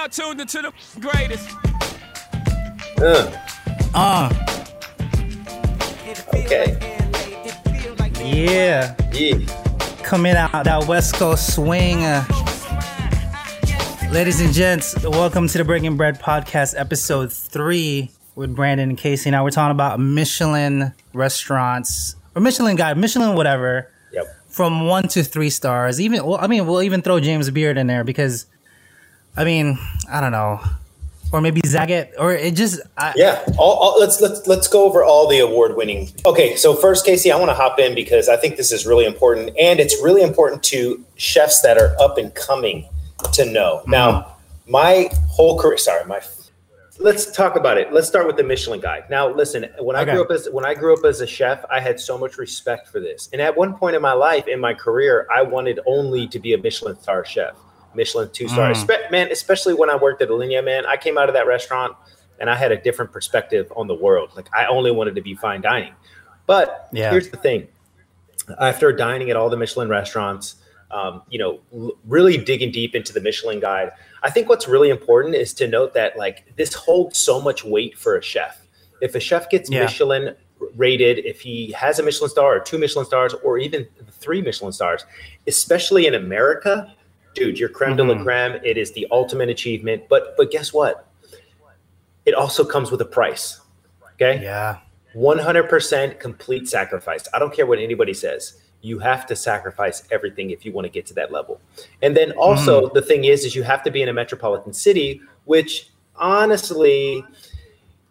now tuned into the greatest. Uh, Uh, okay. yeah. Yeah. Coming out that West Coast swing. Uh, ladies and gents, welcome to the Breaking Bread Podcast, episode three with Brandon and Casey. Now we're talking about Michelin restaurants or Michelin guide, Michelin whatever, Yep. from one to three stars. Even, well, I mean, we'll even throw James Beard in there because, I mean, I don't know, or maybe Zagat, or it just, I, Yeah. All, all, let's let's let's go over all the award winning. Okay. So first, Casey, I want to hop in because I think this is really important, and it's really important to chefs that are up and coming to know. Mm-hmm. Now, my whole career. Sorry, my. Let's talk about it. Let's start with the Michelin Guide. Now, listen. When I Okay. grew up as when I grew up as a chef, I had so much respect for this. And at one point in my life, in my career, I wanted only to be a Michelin star chef, Michelin two star. Espe- Man, especially when I worked at Alinea, man, I came out of that restaurant and I had a different perspective on the world. Like I only wanted to be fine dining. But Yeah. here's the thing: after dining at all the Michelin restaurants, um, you know, l- really digging deep into the Michelin Guide, I think what's really important is to note that like this holds so much weight for a chef. If a chef gets Yeah. Michelin rated, if he has a Michelin star or two Michelin stars or even three Michelin stars, especially in America, dude, you're creme de Mm-hmm. la creme. It is the ultimate achievement. But but guess what? It also comes with a price. Okay. yeah, 100% complete sacrifice. I don't care what anybody says. You have to sacrifice everything if you want to get to that level. And then also Mm. the thing is is you have to be in a metropolitan city, which honestly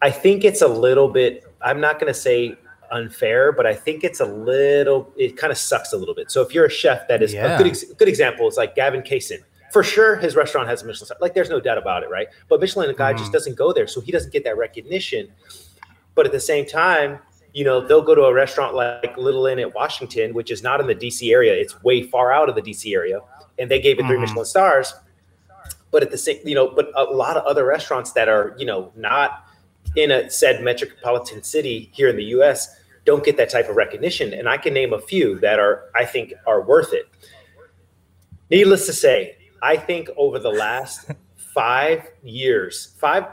I think it's a little bit I'm not going to say unfair, but I think it's a little it kind of sucks a little bit. So if you're a chef that is Yeah. a good ex- good example is like Gavin Kaysen. For sure his restaurant has a Michelin star. Like there's no doubt about it, right? But Michelin guy just doesn't go there, so he doesn't get that recognition. But at the same time, you know, they'll go to a restaurant like Little Inn at Washington, which is not in the DC area. It's way far out of the DC area. And they gave it 3 Mhm. Michelin stars. But at the same, you know, but a lot of other restaurants that are, you know, not in a said metropolitan city here in the US don't get that type of recognition. And I can name a few that are, I think, are worth it. Needless to say, I think over the last five years, five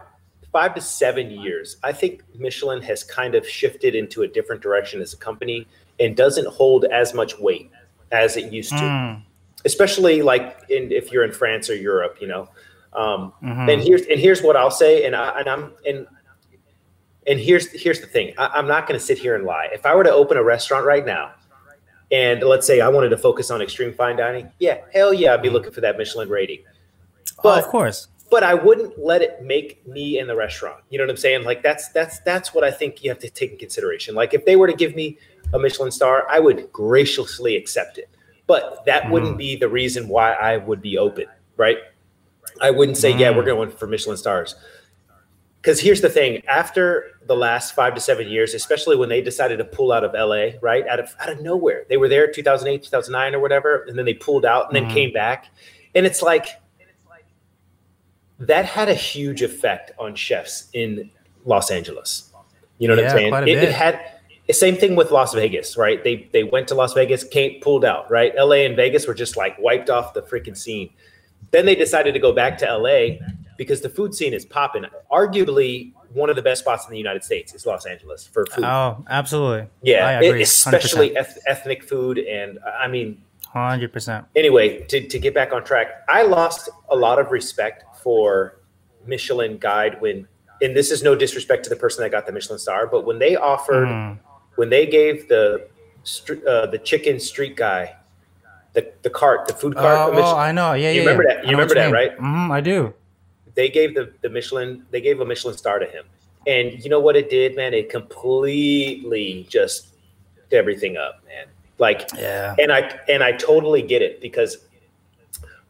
five to seven years, I think Michelin has kind of shifted into a different direction as a company and doesn't hold as much weight as it used to. Mm. Especially like in, if you're in France or Europe, you know. Um, Mhm. And here's and here's what I'll say, and I, and I'm and and here's here's the thing. I, I'm not going to sit here and lie. If I were to open a restaurant right now, and let's say I wanted to focus on extreme fine dining, yeah, hell yeah, I'd be looking for that Michelin rating. oh, But of course. but I wouldn't let it make me in the restaurant. You know what I'm saying? Like that's that's that's what I think you have to take in consideration. Like if they were to give me a Michelin star, I would graciously accept it. But that mm-hmm. wouldn't be the reason why I would be open, right? I wouldn't say, yeah, we're mm-hmm. going for Michelin stars. Because here's the thing: after the last five to seven years, especially when they decided to pull out of LA, right out of out of nowhere, they were there 2008, 2009, or whatever, and then they pulled out and then Mhm. came back, and it's like that had a huge effect on chefs in Los Angeles. You know what Yeah, I'm saying? It, it had same thing with Las Vegas, right? They they went to Las Vegas, came pulled out, right? LA and Vegas were just like wiped off the freaking scene. Then they decided to go back to LA because the food scene is popping. Arguably one of the best spots in the United States is Los Angeles for food. Oh, absolutely. yeah, I it- agree. especially eth- ethnic food and uh, I mean hundred percent. anyway, to, to get back on track, I lost a lot of respect for Michelin Guide when, and this is no disrespect to the person that got the Michelin star, but when they offered, Mm. when they gave the uh, the chicken street guy the the cart, the food cart, the oh, I know. Yeah, You yeah. remember yeah. that? You I remember that, right? Mhm, I do. They gave the the Michelin, they gave a Michelin star to him, and you know what it did, man? It completely just everything up, man. Like Yeah. and I and I totally get it because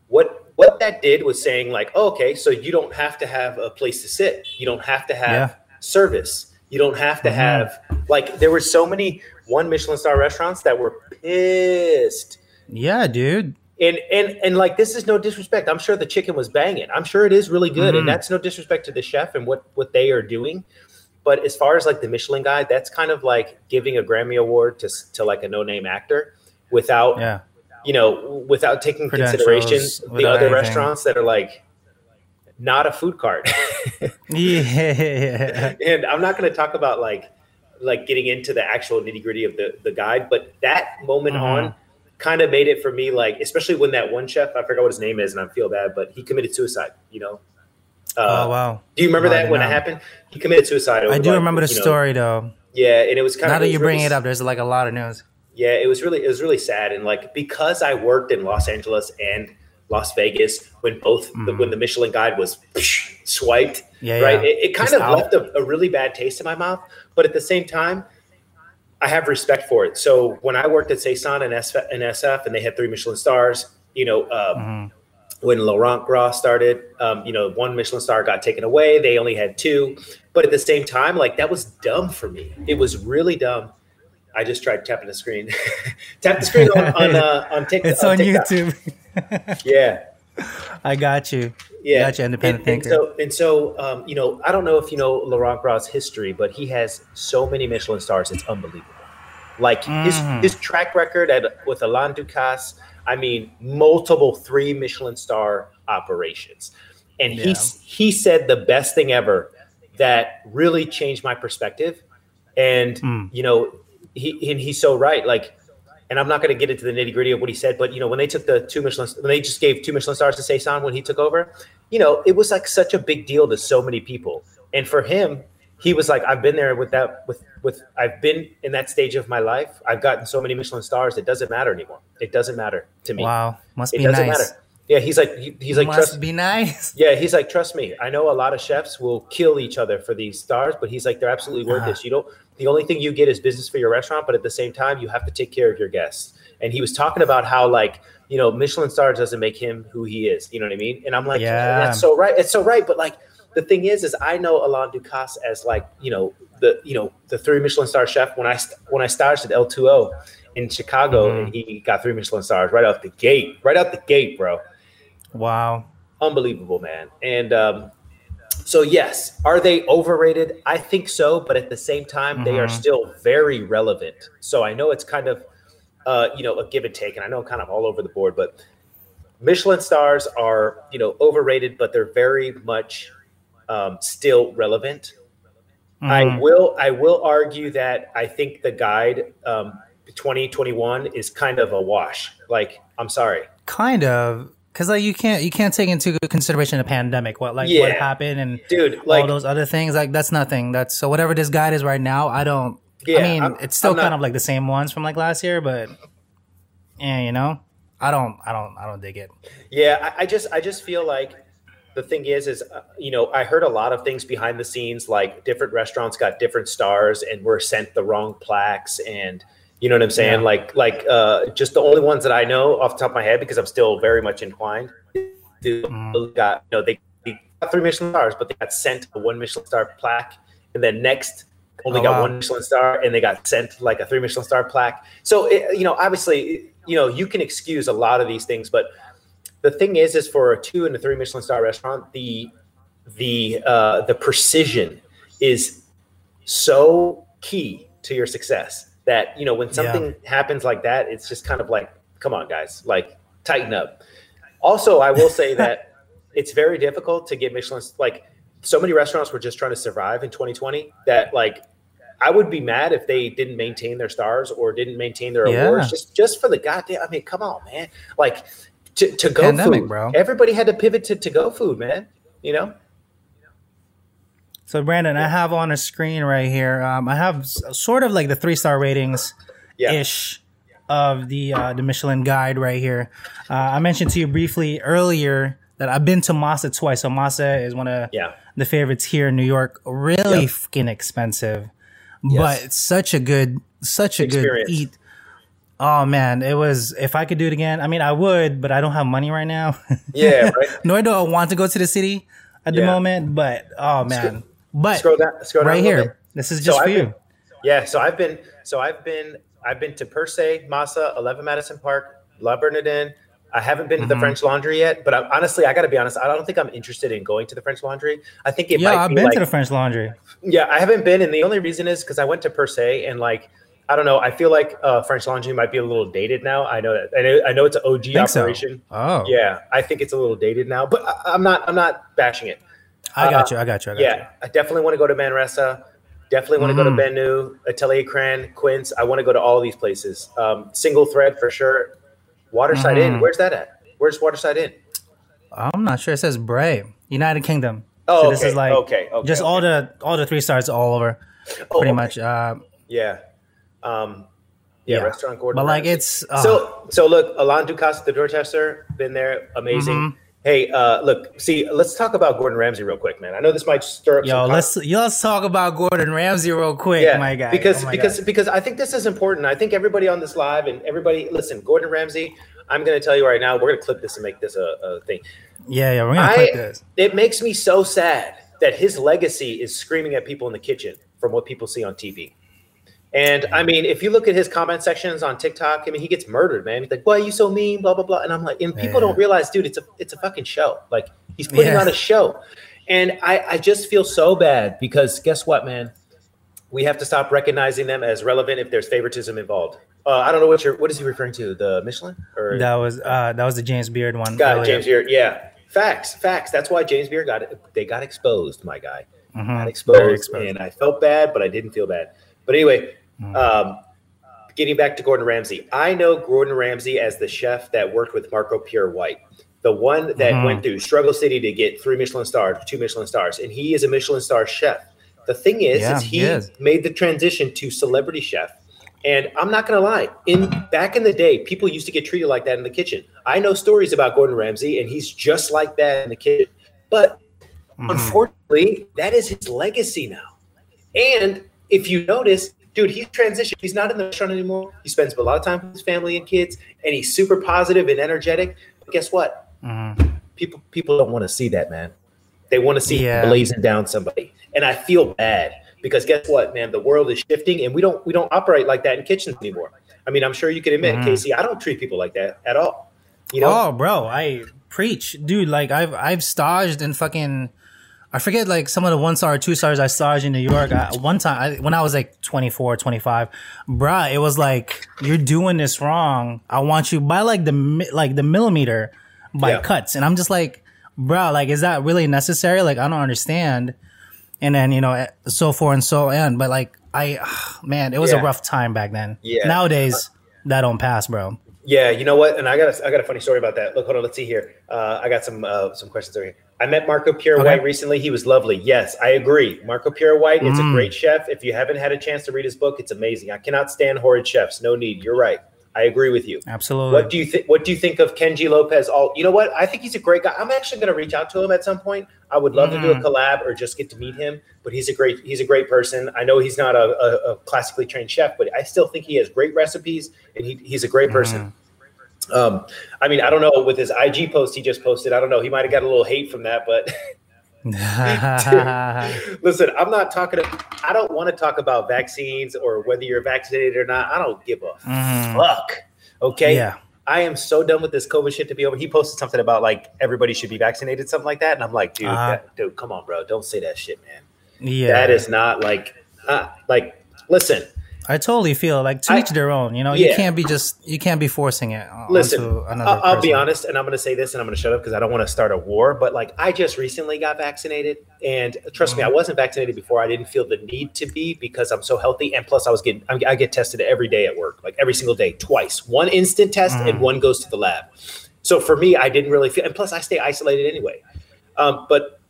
what what that did was saying like, oh, okay, so you don't have to have a place to sit, you don't have to have Yeah. service, you don't have to Mhm. have like there were so many one Michelin star restaurants that were pissed. Yeah, dude. And and and like this is no disrespect. I'm sure the chicken was banging. I'm sure it is really good, Mhm. and that's no disrespect to the chef and what what they are doing. But as far as like the Michelin guy, that's kind of like giving a Grammy award to to like a no name actor without Yeah. you know without taking consideration the other anything. restaurants that are like not a food cart. yeah. and I'm not going to talk about like like getting into the actual nitty gritty of the the guide, but that moment Mhm. on kind of made it for me. Like especially when that one chef, I forgot what his name is, and I feel bad, but he committed suicide. You know. Uh, oh wow. Do you remember No, that when not. it happened? He committed suicide. over, I do like, remember the know- story though. Yeah, and it was kind Now of now that you bring really it up, there's like a lot of news. yeah, it was really it was really sad, and like because I worked in Los Angeles and Las Vegas when both the, Mhm. when the Michelin Guide was swiped, Yeah, right? yeah. It, it kind Just of out. left a, a really bad taste in my mouth, but at the same time, I have respect for it. So when I worked at Saison and SF, and SF, and they had three Michelin stars, you know, um, Mhm. when Laurent Gras started, um, you know, one Michelin star got taken away. They only had two, but at the same time, like that was dumb for me. It was really dumb. I just tried tapping the screen. Tap the screen on on, uh, on TikTok. It's on TikTok. YouTube. Yeah, I got you. yeah. Gotcha, independent and, and thinker. so and so, um, you know, I don't know if you know Laurent Gras' history, but he has so many Michelin stars. It's unbelievable. Like his Mhm. his track record at with Alain Ducasse. I mean, multiple three Michelin star operations, and he he said the best thing ever that really changed my perspective. And Mm. you know, he and he's so right. Like, and I'm not going to get into the nitty gritty of what he said, but you know, when they took the two Michelin, when they just gave two Michelin stars to Saison when he took over, you know, it was like such a big deal to so many people. And for him, he was like, I've been there with that, with with I've been in that stage of my life. I've gotten so many Michelin stars. It doesn't matter anymore. It doesn't matter to me. Wow. Must It be doesn't nice. matter. Yeah, he's like he- he's like Must trust be nice. yeah, he's like, trust me. I know a lot of chefs will kill each other for these stars, but he's like, they're absolutely worth Ah. this. You don't. The only thing you get is business for your restaurant, but at the same time, you have to take care of your guests. And he was talking about how like you know Michelin stars doesn't make him who he is. You know what I mean? And I'm like, Yeah. that's so right. It's so right. But like the thing is, is I know Alain Ducasse as like you know the you know the three Michelin star chef when I when I started at L2O in Chicago, Mhm. and he got three Michelin stars right out the gate, right out the gate, bro Wow. unbelievable, man. And um, so, yes, are they overrated? I think so, but at the same time, they are Mhm. still very relevant. So I know it's kind of, uh, you know, a give and take, and I know kind of all over the board, but Michelin stars are, you know, overrated, but they're very much um, still relevant. I Mhm. will, I will argue that I think the guide um, 2021 is kind of a wash. Like, I'm sorry. kind of because like you can't you can't take into consideration the pandemic what like what happened and Dude, all like, those other things like that's nothing. That's so whatever this guide is right now i don't Yeah, i mean I'm- it's still I'm not- kind of like the same ones from like last year but yeah you know? I don't i don't i don't dig it. Yeah, I, I just I just feel like the thing is is uh, you know I heard a lot of things behind the scenes like different restaurants got different stars and were sent the wrong plaques and you know what I'm saying Yeah. like like uh, just the only ones that I know off the top of my head because I'm still very much inclined to Mhm. got you know they, they got three Michelin stars but they got sent a one Michelin star plaque and then next only Oh, got wow. one Michelin star and they got sent like a three Michelin star plaque so it, you know obviously you know you can excuse a lot of these things but the thing is is for a two and a three michelin star restaurant the the uh the precision is so key to your success that you know when something happens like that it's just kind of like come on guys like tighten up also i will say that it's very difficult to get michelin like so many restaurants were just trying to survive in 2020 that like I would be mad if they didn't maintain their stars or didn't maintain their Yeah. awards just just for the goddamn. I mean, come on, man! Like to, to go Pandemic, food, bro. Everybody had to pivot to to go food, man. You know? So brandon i have on a screen right here um i have sort of like the three star ratings Yeah. ish of the uh, the Michelin guide right here. Uh, I mentioned to you briefly earlier that I've been to Masa twice. So Masa is one of Yeah. the favorites here in New York. Really Yep. fucking expensive, Yes. but it's such a good, such a Experience. good eat. Oh man, it was. If I could do it again, I mean, I would, but I don't have money right now. Yeah, right. Nor do I want to go to the city at the moment. But oh man, but Scroll down. Scroll down right here, this is So just for I've you. been- Yeah, so I've been so I've been I've been to Per Se, Masa, 11 Madison Park, La Bernardin. I haven't been to the Mhm. French Laundry yet, but I, honestly, I got to be honest. I don't think I'm interested in going to the French Laundry. I think it Yeah, might I've be been like, to the French Laundry. Yeah, I haven't been, and the only reason is because I went to Per Se, and like I don't know. I feel like uh, French Laundry might be a little dated now. I know that. I know, I know it's an OG Think so. operation. Oh, Yeah, I think it's a little dated now, but I, I'm not. I'm not bashing it. I got you. I got you. I got Yeah, I definitely want to go to Manresa. Definitely want to Mm-hmm. go to Benu, Atelier Crenn, Quince. I want to go to all these places. Um, single thread for sure. Waterside Mm-hmm. Inn. Where's that at? Where's Waterside Inn? I'm not sure. It says Bray, United Kingdom. Oh, so this is like okay, okay, just all the all the three stars all over, Oh, pretty okay. much. Uh, Yeah. Um, yeah, Yeah. restaurant Gordon. but like it's uh, So so look, Alain Ducasse, the Dorchester, been there, amazing. Mm-hmm. Hey, uh, look, see, let's talk about Gordon Ramsay real quick, man. I know this might stir up. yo, some let's yo, let's talk about Gordon Ramsay real quick, yeah, my guy. because Oh my because God. because I think this is important. I think everybody on this live and everybody, listen, Gordon Ramsay. I'm going to tell you right now, we're going to clip this and make this a, a thing. yeah, yeah, we're gonna clip I, this. it makes me so sad that his legacy is screaming at people in the kitchen from what people see on TV. And I mean, if you look at his comment sections on TikTok, I mean, he gets murdered, man. He's like, "Why are you so mean?" Blah blah blah. And I'm like, and people Yeah. don't realize, dude, it's a it's a fucking show. Like he's putting Yeah. on a show, and I I just feel so bad because guess what, man? We have to stop recognizing them as relevant if there's favoritism involved. Uh, I don't know what you're what is he referring to? The Michelin or That was uh that was the James Beard one. God, earlier. James Beard. Yeah, facts, facts. That's why James Beard got they got exposed. My guy Mhm. got exposed, exposed. and I felt bad, but I didn't feel bad. But anyway, Mm. um, getting back to Gordon Ramsay, I know Gordon Ramsay as the chef that worked with Marco Pierre White, the one that Mhm. went through Struggle City to get three Michelin stars, two Michelin stars, and he is a Michelin star chef. The thing is, Yeah, is he he is. made the transition to celebrity chef. And I'm not gonna lie, in back in the day, people used to get treated like that in the kitchen. I know stories about Gordon Ramsay, and he's just like that in the kitchen. But Mhm. unfortunately, that is his legacy now. And if you notice, dude, he's transitioned. He's not in the restaurant anymore. He spends a lot of time with his family and kids, and he's super positive and energetic. But guess what? Mhm. People people don't want to see that, man. They want to see Yeah. him blazing down somebody. And I feel bad because guess what, man? The world is shifting and we don't we don't operate like that in kitchens anymore. I mean, I'm sure you can admit, Mhm. Casey, I don't treat people like that at all. You know? Oh, bro, I preach, dude. Like I've I've staged in fucking. I forget like some of the one star or two stars I staged in New York. I, one time I, when I was like 24, 25, bruh, it was like you're doing this wrong. I want you by like the like the millimeter by Yeah. cuts, and I'm just like, bruh, like is that really necessary? Like I don't understand. And then you know eh, so forth and so on. But like I, man, it was Yeah. a rough time back then. Yeah. Nowadays that don't pass, bro. Yeah, you know what? And I got a, I got a funny story about that. Look, hold on, let's see here. Uh, I got some uh, some questions over here. I met Marco Pierre Okay. White recently. He was lovely. Yes, I agree. Marco Pierre White is Mm. a great chef. If you haven't had a chance to read his book, it's amazing. I cannot stand horrid chefs. No need. You're right. I agree with you. Absolutely. What do you think? What do you think of Kenji Lopez? All you know what? I think he's a great guy. I'm actually going to reach out to him at some point. I would love to do a Mhm. collab or just get to meet him. But he's a great he's a great person. I know he's not a, a, a classically trained chef, but I still think he has great recipes and he, he's a great person. Um, I mean, I don't know with his IG post he just posted. I don't know. He might have got a little hate from that, but listen, I'm not talking. I don't want to talk about vaccines or whether you're vaccinated or not. I don't give a Mhm. fuck. Okay. Yeah. I am so done with this COVID shit to be over. He posted something about like everybody should be vaccinated, something like that, and I'm like, dude, Uh-huh. that- dude, come on, bro, don't say that shit, man. Yeah. That is not like, uh, like, listen, I totally feel like to each their own. You know, you can't be just you can't be forcing it. Listen, I'll, I'll be honest, and I'm going to say this, and I'm going to shut up because I don't want to start a war. But like, I just recently got vaccinated, and trust me, I wasn't vaccinated before. I didn't feel the need to be because I'm so healthy, and plus, I was getting I I get tested every day at work, like every single day, twice. One instant test, and one goes to the lab. So for me, I didn't really feel, and plus, I stay isolated anyway. Um, but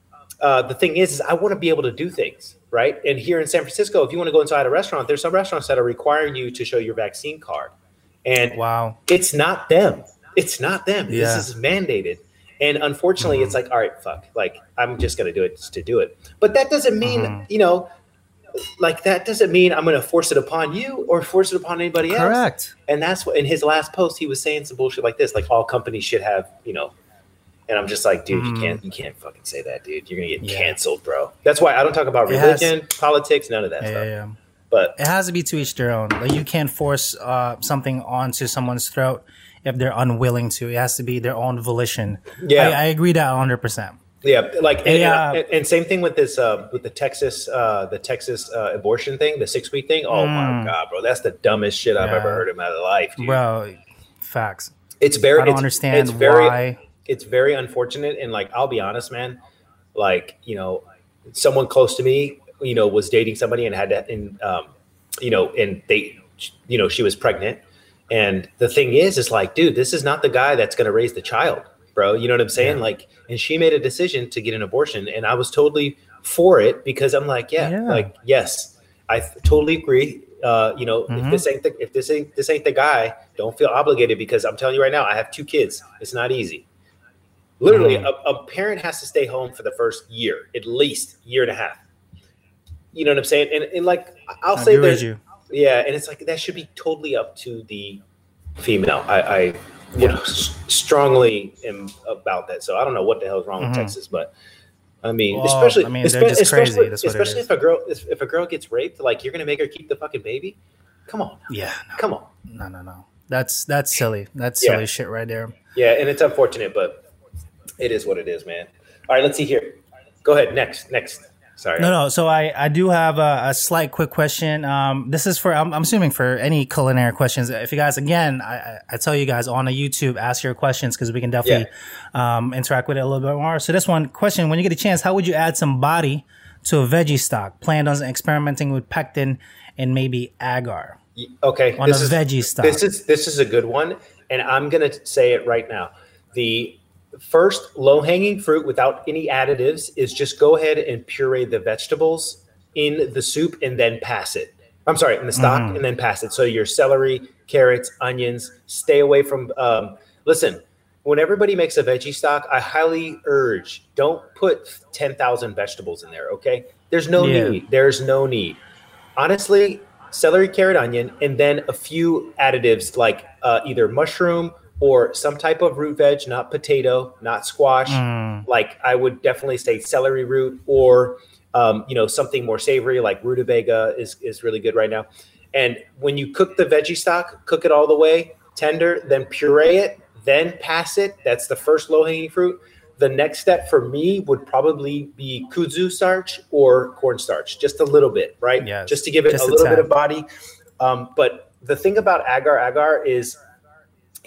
uh, the thing is, is I want to be able to do things, right? And here in San Francisco, if you want to go inside a restaurant, there's some restaurants that are requiring you to show your vaccine card, and Wow. it's not them. It's not them. Yeah. This is mandated. And unfortunately, it's like, all right, fuck. Like, I'm just going to do it just to do it. But that doesn't mean, Mhm. you know, like that doesn't mean I'm going to force it upon you or force it upon anybody else. Correct. And that's what in his last post he was saying some bullshit like this, like all companies should have, you know. And I'm just like, dude, Mhm. you can't, you can't fucking say that, dude. You're gonna get Yeah. canceled, bro. That's why I don't talk about It has- religion, politics, none of that Yeah, stuff. yeah, yeah. But It has to be to each their own. Like you can't force uh, something onto someone's throat if they're unwilling to. It has to be their own volition. Yeah. I, I agree that 100. percent Yeah, like and, Yeah. and, and same thing with this uh, with the Texas uh, the Texas uh, abortion thing, the six week thing. Oh my god, bro, that's the dumbest shit I've Mm. Ever heard in my life, dude. bro. Facts. It's very I don't it's, understand it's very why. It's very unfortunate and like I'll be honest, man. Like you know, someone close to me, you know, was dating somebody and had that, and um, you know, and they, you know, she was pregnant. And the thing is, is like, dude, this is not the guy that's going to raise the child, bro. You know what I'm saying? Yeah. Like, and she made a decision to get an abortion, and I was totally for it because I'm like, yeah, Yeah. like, yes, I th- totally agree. Uh, you know, Mhm. if this ain't the, if this ain't this ain't the guy, don't feel obligated because I'm telling you right now, I have two kids. It's not easy. Literally, Mhm. a, a parent has to stay home for the first year, at least year and a half. You know what I'm saying? And, and like I'll I say there's you. yeah, and it's like that should be totally up to the female. I, I you know s- strongly am about that. So I don't know what the hell is wrong Mhm. with Texas, but I mean, Well, especially I mean, they're espe- just crazy. especially, That's especially if a girl if, if a girl gets raped, like you're gonna make her keep the fucking baby. Come on, Yeah, come on. no, no, no. That's that's silly. That's Yeah. silly shit right there. Yeah, and it's unfortunate, but it is what it is, man. All right, let's see here. Go ahead. Next, next. Sorry. No, no. So I, I do have a, a slight quick question. Um, this is for I'm, I'm assuming for any culinary questions. If you guys, again, I, I- tell you guys on the YouTube, ask your questions because we can definitely um, interact with it a little bit more. So this one question: When you get a chance, how would you add some body to a veggie stock? Planned on experimenting with pectin and maybe agar Okay. on this a is- veggie stock. This is this is a good one, and I'm gonna say it right now. The first low hanging fruit without any additives is just go ahead and puree the vegetables in the soup and then pass it. I'm sorry, in the stock Mhm. and then pass it. So your celery, carrots, onions. Stay away from. Um, listen, when everybody makes a veggie stock, I highly urge don't put ten thousand vegetables in there. Okay, there's no Yeah. need. There's no need honestly, celery, carrot, onion, and then a few additives like uh, either mushroom or some type of root veg, not potato, not squash. Mm. Like I would definitely say celery root or um, you know something more savory like rutabaga is is really good right now. And when you cook the veggie stock, cook it all the way tender, then puree it, then pass it. That's the first low hanging fruit. The next step for me would probably be kudzu starch or cornstarch, just a little bit, right? Yes, Just to give it a little bit of body. Um, but the thing about agar agar is,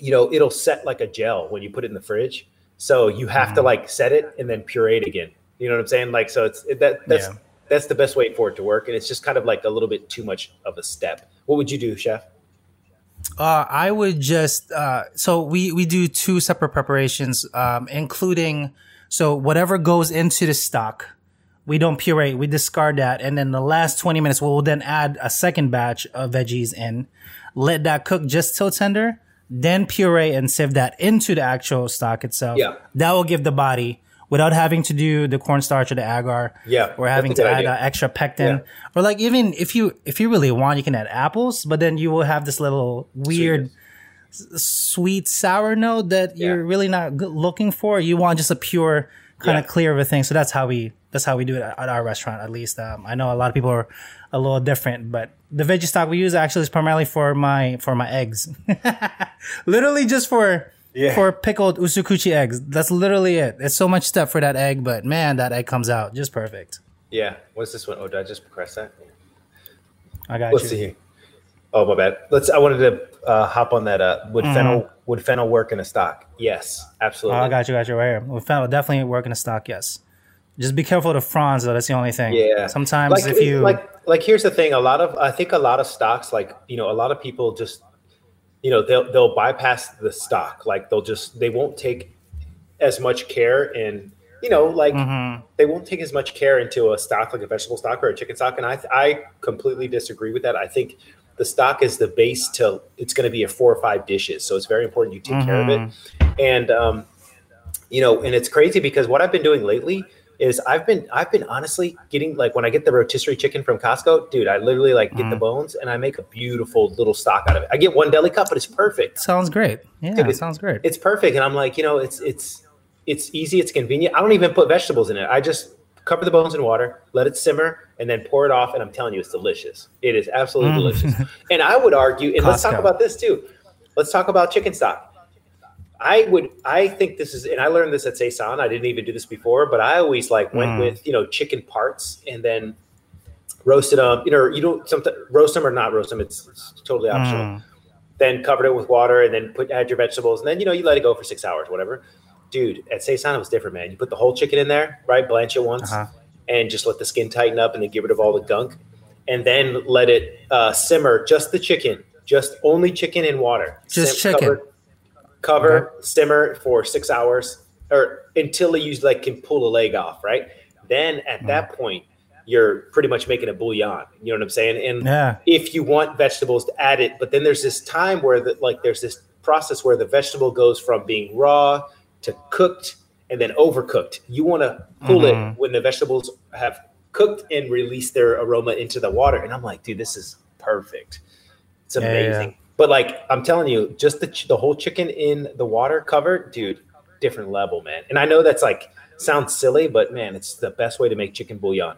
you know, it'll set like a gel when you put it in the fridge. So you have to Mhm. like set it and then puree it again. You know what I'm saying? Like, so it's it, that that's Yeah. that's the best way for it to work, and it's just kind of like a little bit too much of a step. What would you do, chef? Uh, I would just uh, so we we do two separate preparations, um, including so whatever goes into the stock, we don't puree, we discard that, and then the last twenty minutes we'll then add a second batch of veggies in, let that cook just till tender, then puree and sieve that into the actual stock itself. Yeah. that will give the body without having to do the cornstarch or the agar. Yeah, or having to add uh, extra pectin, Yeah. or like even if you if you really want, you can add apples, but then you will have this little weird Sweetness. sweet sour note that Yeah. you're really not looking for. You want just a pure kind Yeah. of clear of a thing. So that's how we that's how we do it at, our restaurant. At least um, I know a lot of people are a little different, but the veggie stock we use actually is primarily for my for my eggs. literally just for Yeah. for pickled usukuchi eggs. That's literally it. It's so much stuff for that egg, but man, that egg comes out just perfect. Yeah. What's this one? Oh, did I just press that? I got you. Let's you. see here. Oh, my bad. Let's. I wanted to uh, hop on that. Uh, would fennel would fennel work in a stock? Yes, Mm-hmm. Oh, absolutely. I got you, got you right here. Well, fennel definitely work in a stock. Yes, just be careful of the fronds though. That's the only thing. Yeah. Sometimes like, if you like like here's the thing a lot of i think a lot of stocks like you know a lot of people just you know they'll they'll bypass the stock like they'll just they won't take as much care in you know like Mhm. they won't take as much care into a stock like a vegetable stock or a chicken stock and i i completely disagree with that i think the stock is the base to it's going to be a four or five dishes so it's very important you take care of it and um you know and it's crazy because what i've been doing lately is i've been i've been honestly getting like when i get the rotisserie chicken from costco dude i literally like get the bones and i make a beautiful little stock out of it. I get one deli cup but it's perfect. Sounds great. Yeah, Dude, it sounds great. it's perfect and i'm like you know it's it's it's easy it's convenient. I don't even put vegetables in it. I just cover the bones in water let it simmer and then pour it off and i'm telling you it's delicious. It is absolutely Mm. delicious. And i would argue and let's talk about this too. Let's talk about chicken stock I would, I think this is, and I learned this at Saison. I didn't even do this before, but I always like went Mm. with you know chicken parts and then roasted them. You know, you don't something roast them or not roast them. It's, it's totally optional. Mm. Then covered it with water and then put add your vegetables and then you know you let it go for six hours, whatever. Dude, at Saison it was different, man. You put the whole chicken in there, right? Blanch it once, Uh-huh. and just let the skin tighten up and then get rid of all the gunk, and then let it uh, simmer just the chicken, just only chicken in water. Just Sim- chicken. Cover, cover simmer for six hours or until you like can pull a leg off, right? Then at that point, you're pretty much making a bouillon. You know what I'm saying? And Yeah. if you want vegetables to add it, but then there's this time where the, like there's this process where the vegetable goes from being raw to cooked and then overcooked. You want to pull Mhm. it when the vegetables have cooked and release their aroma into the water. And I'm like, dude, this is perfect. It's Yeah, yeah, amazing. But like I'm telling you, just the ch- the whole chicken in the water covered, dude, different level, man. And I know that's like sounds silly, but man, it's the best way to make chicken bouillon.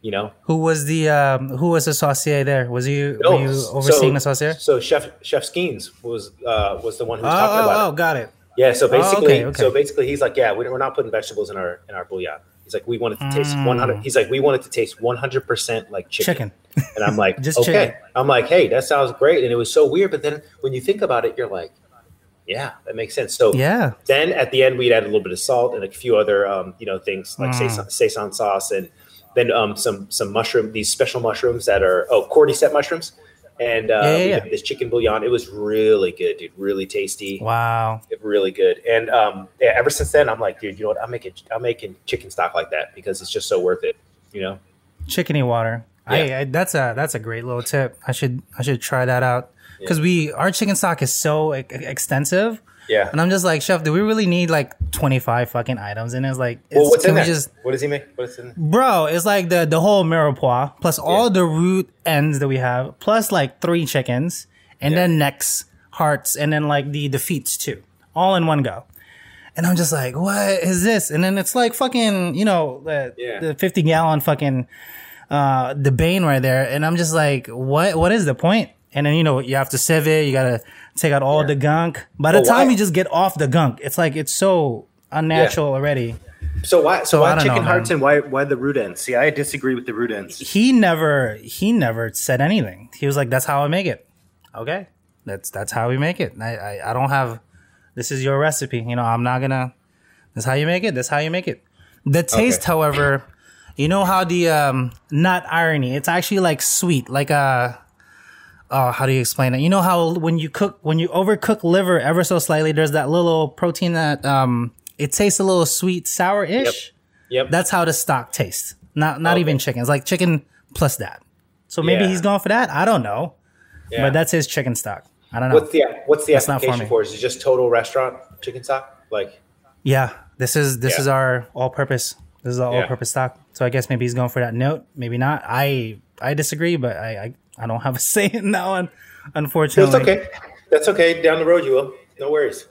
You know, Who was the um, who was the saucier there? Was you No, were you so- overseeing the saucier? So Chef Chef Skeens was uh, was the one who Oh, talking oh, about oh, it. got it. Yeah. So Oh, basically, okay, okay. so basically, he's like, yeah, we, we're not putting vegetables in our in our bouillon. He's like, we want it to taste Mm. one hundred. He's like, we want it to taste one hundred percent like chicken. Chicken. And I'm like, Just okay. chicken. I'm like, hey, that sounds great. And it was so weird, but then when you think about it, you're like, yeah, that makes sense. So Yeah. then at the end, we'd add a little bit of salt and a few other, um, you know, things like Mm. Saison, Saison sauce and then um, some some mushroom, these special mushrooms that are oh cordyceps mushrooms, and uh, Yeah, yeah, this chicken bouillon. It was really good, dude. Really tasty, Wow. really good. And um, yeah, ever since then, I'm like, dude, you know what? I'm making I'm making chicken stock like that because it's just so worth it. You know? Chickeny water. I. I that's a that's a great little tip. I should I should try that out because we our chicken stock is so e- extensive, Yeah. and I'm just like, chef, do we really need like 25 fucking items? And it's like, it's, Well, what's can in we there? just what does he make? What's in? Bro, it's like the the whole mirepoix plus all Yeah. the root ends that we have, plus like three chickens, and Yeah. then necks, hearts, and then like the the feet too, all in one go. And I'm just like, what is this? And then it's like fucking, you know, the Yeah. the 50 gallon fucking uh the bane right there. And I'm just like, what what is the point? And then you know you have to sieve it, you gotta take out all Yeah. the gunk. By the Well, time why- you just get off the gunk, it's like it's so unnatural already. So why? So, So why chicken know, hearts man. and why why the root ends? See, I disagree with the root ends. he never he never said anything. He was like, "That's how I make it." Okay, that's that's how we make it. I I, I don't have. This is your recipe. You know, I'm not gonna. That's how you make it. That's how you make it. The taste, however, you know how the um not irony. It's actually like sweet, like a. Oh, how do you explain it? You know how when you cook when you overcook liver ever so slightly, there's that little protein that um it tastes a little sweet sour ish. Yep. That's how the stock tastes. Not not Okay. even chicken. It's like chicken plus that. So maybe Yeah. he's going for that. I don't know. Yeah. But that's his chicken stock. I don't know. What's the what's the That's not for application for? Is it just total restaurant chicken stock? Like yeah, this is this Yeah. is our all-purpose. This is our Yeah. all-purpose stock. So I guess maybe he's going for that note. Maybe not. I I disagree, but I I, I don't have a say in that one. Unfortunately, That's okay. That's okay. Down the road, you will. No worries.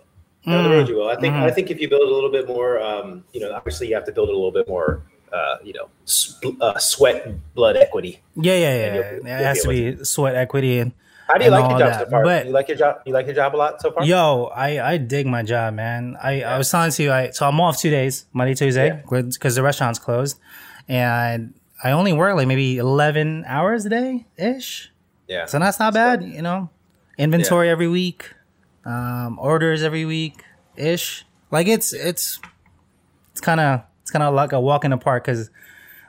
Down the Mm. road, you will. I think. Mm-hmm. I think if you build a little bit more, um, you know, obviously you have to build it a little bit more, uh, you know, sp- uh, sweat blood equity. Yeah, yeah, yeah. you'll- you'll It has to be sweat equity and How do you like your job that. so far? But you like your job? You like your job a lot so far? Yo, I, I dig my job, man. I, I was telling to you, I so I'm off two days, Monday, Tuesday, because the restaurant's closed, and I only work like maybe 11 hours a day ish. Yeah. So that's not bad, you know. Inventory every week, um, orders every week ish. Like it's it's it's kind of it's kind of like a walk in the park because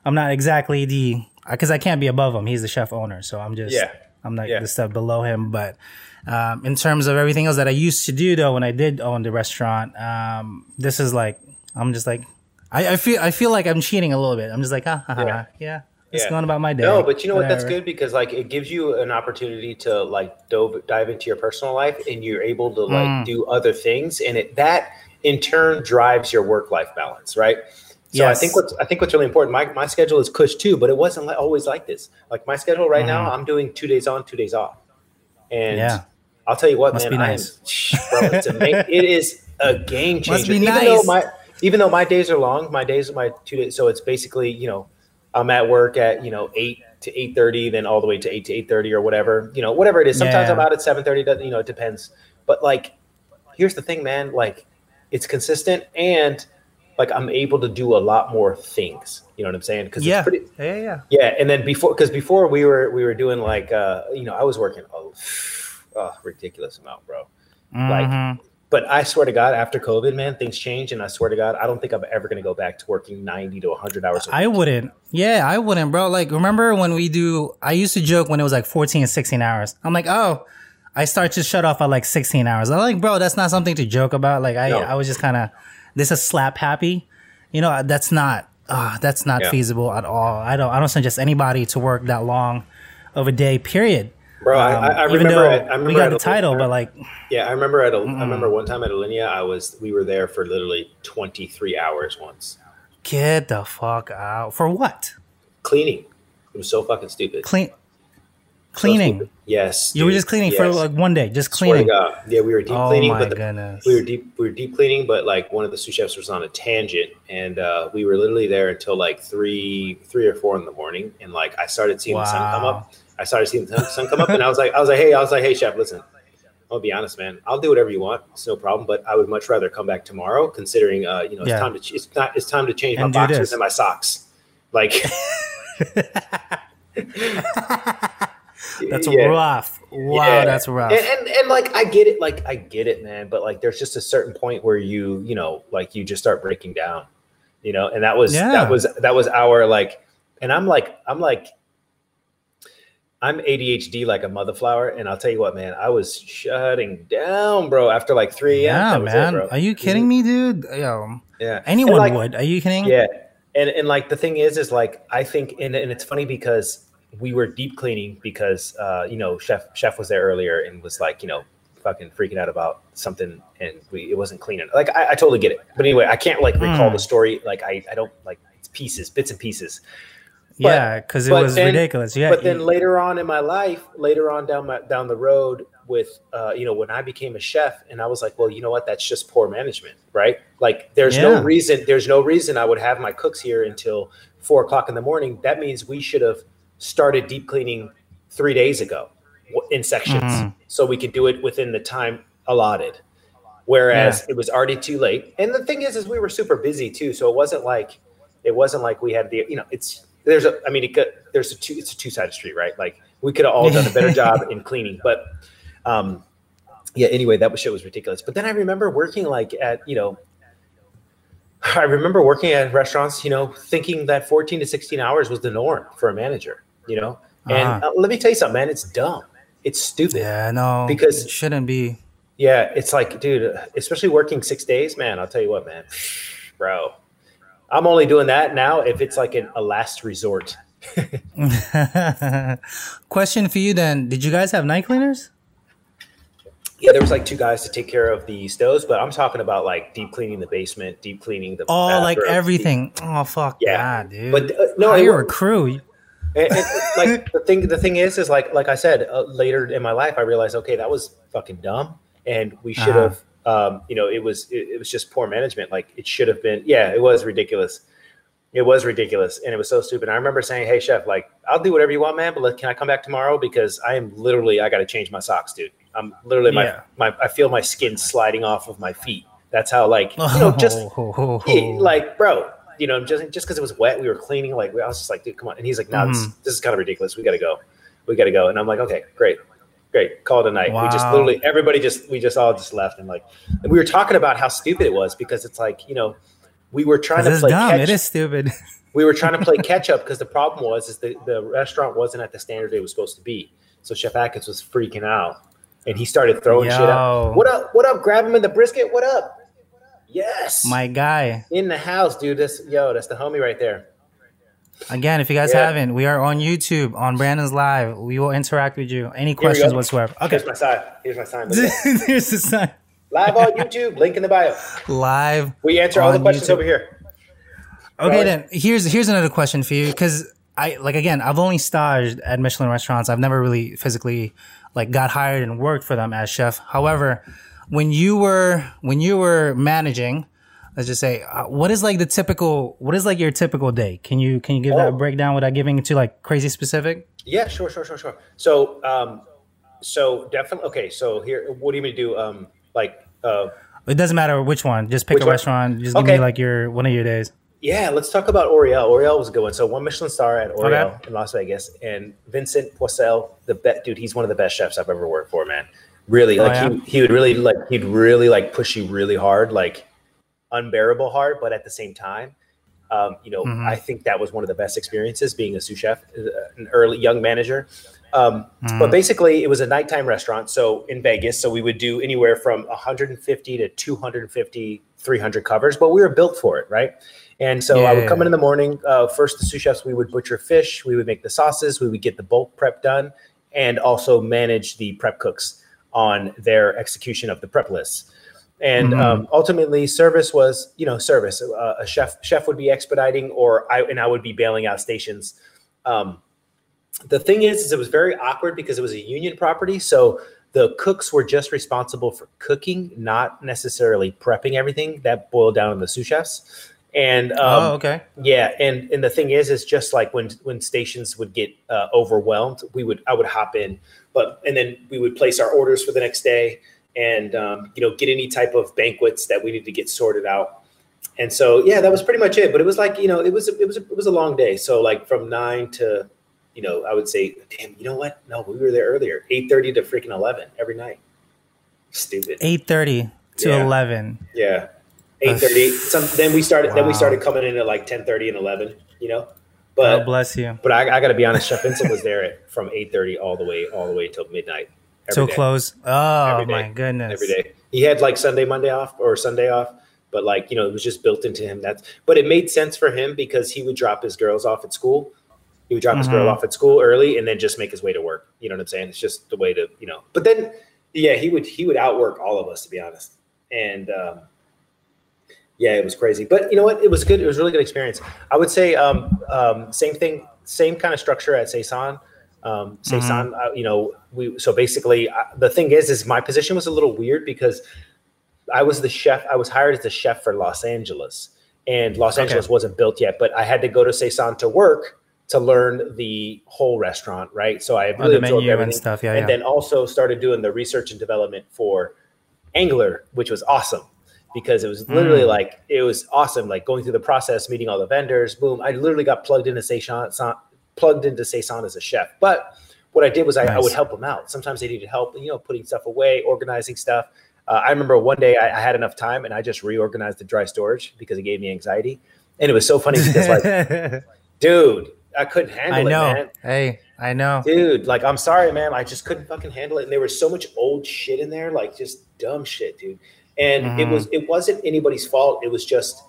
I'm not exactly the because I can't be above him. He's the chef owner, so I'm just Yeah. I'm like Yeah. the stuff below him. But um, in terms of everything else that I used to do though, when I did own the restaurant, um, this is like I'm just like I, I feel I feel like I'm cheating a little bit. I'm just like ah, ha, ha, Yeah. ha, yeah, It's Yeah. going about my day. No, but you know what? That's good because like it gives you an opportunity to like dove, dive into your personal life, and you're able to like Mm. do other things, and it that in turn drives your work life balance, right? So I think what's I think what's really important. My my schedule is cush too, but it wasn't like, always like this. Like my schedule right now, I'm doing two days on, two days off, and. Yeah. I'll tell you what, Must man, be I am- nice. bro, it's it is a game changer. Must be even nice. though my even though my days are long, my days are my two days. So it's basically you know I'm at work at you know eight to eight thirty, then all the way to eight to eight thirty or whatever. You know, whatever it is. Sometimes Yeah. I'm out at seven thirty. You know, it depends. But like, here's the thing, man. Like, it's consistent and like I'm able to do a lot more things. You know what I'm saying? Because Yeah. pretty, yeah, yeah. yeah. And then before, because before we were we were doing like uh, you know I was working oh, oh ridiculous amount, bro. Like, Mhm. But I swear to God, after COVID, man, things change, and I swear to God, I don't think I'm ever going to go back to working 90 to 100 hours. A week. I wouldn't. Yeah, I wouldn't, bro. Like, remember when we do, I used to joke when it was like 14 16 hours. I'm like, oh, I start to shut off at like 16 hours. I'm like, bro, that's not something to joke about. Like, I, No. I was just kind of, this is slap happy. You know, that's not, uh, that's not Yeah. feasible at all. I don't, I don't suggest anybody to work that long of a day, period. Bro, I, Um, I, I remember. I remember we got the title, but like, Yeah, I remember at a, I remember one time at Alinea, I was we were there for literally 23 hours once get the fuck out. For what? cleaning. It was so fucking stupid. Clean, So cleaning. stupid. Yes, you were just cleaning for like one day, just cleaning. Yeah, we were deep Oh cleaning, my but the, we were deep we were deep cleaning, but like one of the sous chefs was on a tangent, and uh, we were literally there until like three three or four in the morning, and like I started seeing the sun come up. I started seeing the sun- come up, and I was like, I was like, hey, I was like, hey, chef, listen. I'll be honest, man. I'll do whatever you want. It's no problem. But I would much rather come back tomorrow, considering uh, you know it's Yeah. time to ch- it's not it's time to change And my boxers this. and my socks. Like That's Yeah. rough. Wow, Yeah. that's rough. And, and and like I get it, like I get it, man. But like there's just a certain point where you, you know, like you just start breaking down, you know. And that was Yeah. that was that was our like, and I'm like I'm like I'm ADHD like a mother flower, and I'll tell you what, man, I was shutting down, bro. After like 3 a.m. yeah, it, man. bro. Are you kidding me, dude? Yo, Yeah, anyone like, would. Are you kidding? yeah, and and like the thing is, is like I think, and, and it's funny because we were deep cleaning because uh, you know chef chef was there earlier and was like you know fucking freaking out about something and we it wasn't cleaning Like I, I totally get it, but anyway, I can't like recall Mm. the story. Like I I don't like it's pieces, bits and pieces. Yeah, because it was then- ridiculous. Yeah, but then later on in my life, later on down my down the road with uh, you know when I became a chef, and I was like, well, you know what? That's just poor management, right? Like there's Yeah. no reason there's no reason I would have my cooks here until four o'clock in the morning. That means we should have started deep cleaning three days ago in sections, Mhm. so we could do it within the time allotted. Whereas it was already too late. And the thing is, is we were super busy too, so it wasn't like it wasn't like we had the you know it's there's a I mean it could, there's a two it's a two sided street right like we could have all done a better job in cleaning but um yeah anyway that was shit was ridiculous but then I remember working like at you know I remember working at restaurants you know thinking that 14 to 16 hours was the norm for a manager you know and Uh-huh. uh, let me tell you something man it's dumb it's stupid yeah, no, Because- it shouldn't be. yeah, it's like, dude, especially working six days, man. I'll tell you what, man, bro. I'm only doing that now if it's like an, a last resort. Question for you then: Did you guys have night cleaners? Yeah, there was like two guys to take care of the stoves, but I'm talking about like deep cleaning the basement, deep cleaning the Oh, like bathrooms, everything. Oh, fuck Yeah. dude. But uh, no, it hire a crew. And, and, like the thing, the thing is, is like, like I said, uh, later in my life, I realized, okay, that was fucking dumb, and we should Uh-huh. Um, you know, it was, it, it was just poor management. Like it should have been, yeah, it was ridiculous. It was ridiculous, and it was so stupid. I remember saying, "Hey, chef, like, I'll do whatever you want, man, but like, can I come back tomorrow? Because I am literally, I got to change my socks, dude. I'm literally my, Yeah. my, I feel my skin sliding off of my feet. That's how, like, you know, just yeah, like, bro, you know, just just because it was wet, we were cleaning. Like, I was just like, dude, come on. And he's like, no, this, Mhm. this is kind of ridiculous. We got to go. We got to go. And I'm like, okay, great, great. Call it a night. We just literally, everybody just, we just all just left. And like, and we were talking about how stupid it was because it's like, you know, we were trying to play dumb. catch. It is stupid. We were trying to play catch up because the problem was is the, the restaurant wasn't at the standard it was supposed to be. So Chef Atkins was freaking out, and he started throwing shit Yo. up. What up? What up? Grab him in the brisket. What up? Yes, My guy. in the house, dude. This yo, that's the homie right there. Again, if you guys Yeah. haven't, we are on YouTube on Brandon's Live. We will interact with you. Any questions whatsoever. Okay. Here's my sign. Here's my sign. Look at that. There's the sign. Live on YouTube. Link in the bio. Live. We answer all the questions YouTube. over here. Okay, Right. then here's here's another question for you because I like again I've only staged at Michelin restaurants. I've never really physically like got hired and worked for them as chef. However, when you were when you were managing, let's just say, uh, what is like the typical what is like your typical day? Can you can you give that a Oh. breakdown without giving it to like crazy specific? Yeah, sure, sure, sure, sure. So, um, so definitely. Okay, so here, what do you mean to do? Um, like Uh, It doesn't matter which one. Just pick a one? restaurant. Just give me like your one of your days. yeah, let's talk about Aureole. Aureole was a good one. So one Michelin star at Aureole Okay. in Las Vegas, and Vincent Pouessel, the bet dude. He's one of the best chefs I've ever worked for, man. Really, Oh, like yeah? he, he would really like he'd really like push you really hard, like unbearable hard, but at the same time, um, you know, Mhm. I think that was one of the best experiences being a sous chef, uh, an early young manager. Um, Mhm. But basically, it was a nighttime restaurant. So in Vegas, so we would do anywhere from 150 to 250, 300 covers, but we were built for it, right? And so I would come in in the morning. Uh, first, the sous chefs, we would butcher fish, we would make the sauces, we would get the bulk prep done, and also manage the prep cooks on their execution of the prep lists. And Mhm. um, ultimately, service was, you know, service. Uh, a chef chef would be expediting, or I and I would be bailing out stations. Um, the thing is, is it was very awkward because it was a union property, so the cooks were just responsible for cooking, not necessarily prepping everything. That boiled down to the sous chefs. And um, oh, okay. yeah, and and the thing is, is just like when when stations would get uh, overwhelmed, we would I would hop in, but and then we would place our orders for the next day, and um, you know get any type of banquets that we need to get sorted out. And so yeah, that was pretty much it. But it was like you know it was it was it was a long day. So like from nine to you know I would say damn you know what no we were there earlier eight thirty to freaking eleven every night. Stupid. Eight thirty to Yeah. eleven. Yeah. Eight thirty. Some then we started then we started coming in at like ten thirty and eleven, you know. oh, But bless you. but I, I gotta be honest, Chef Vincent was there at, from eight thirty all the way all the way till midnight. So day, close. Oh Every day. my goodness. Every day. He had like Sunday, Monday off or Sunday off, but like, you know, it was just built into him. That's but it made sense for him because he would drop his girls off at school. He would drop his girl Mhm. off at school early and then just make his way to work. You know what I'm saying? It's just the way to, you know. But then yeah, he would he would outwork all of us to be honest. And um yeah, it was crazy. But you know what? It was good. It was a really good experience. I would say um, um, same thing, same kind of structure at Saison. Um, Saison, uh, you know, we so basically uh, the thing is, is my position was a little weird because I was the chef. I was hired as the chef for Los Angeles, and Los Okay. Angeles wasn't built yet. But I had to go to Saison to work to learn the whole restaurant, right? So I Oh, really the absorbed menu and stuff. Yeah, and yeah. then also started doing the research and development for Angler, which was awesome because it was literally Mm. like it was awesome, like going through the process, meeting all the vendors. Boom! I literally got plugged into San- plugged into Saison as a chef. But what I did was I, I would help them out. Sometimes they needed help, you know, putting stuff away, organizing stuff. Uh, I remember one day I, I had enough time and I just reorganized the dry storage because it gave me anxiety. And it was so funny because, like, dude, I couldn't handle I it, know. man Hey, I know. dude like i'm sorry man i just couldn't fucking handle it and there was so much old shit in there like just dumb shit dude and it Mhm. was it wasn't anybody's fault it was just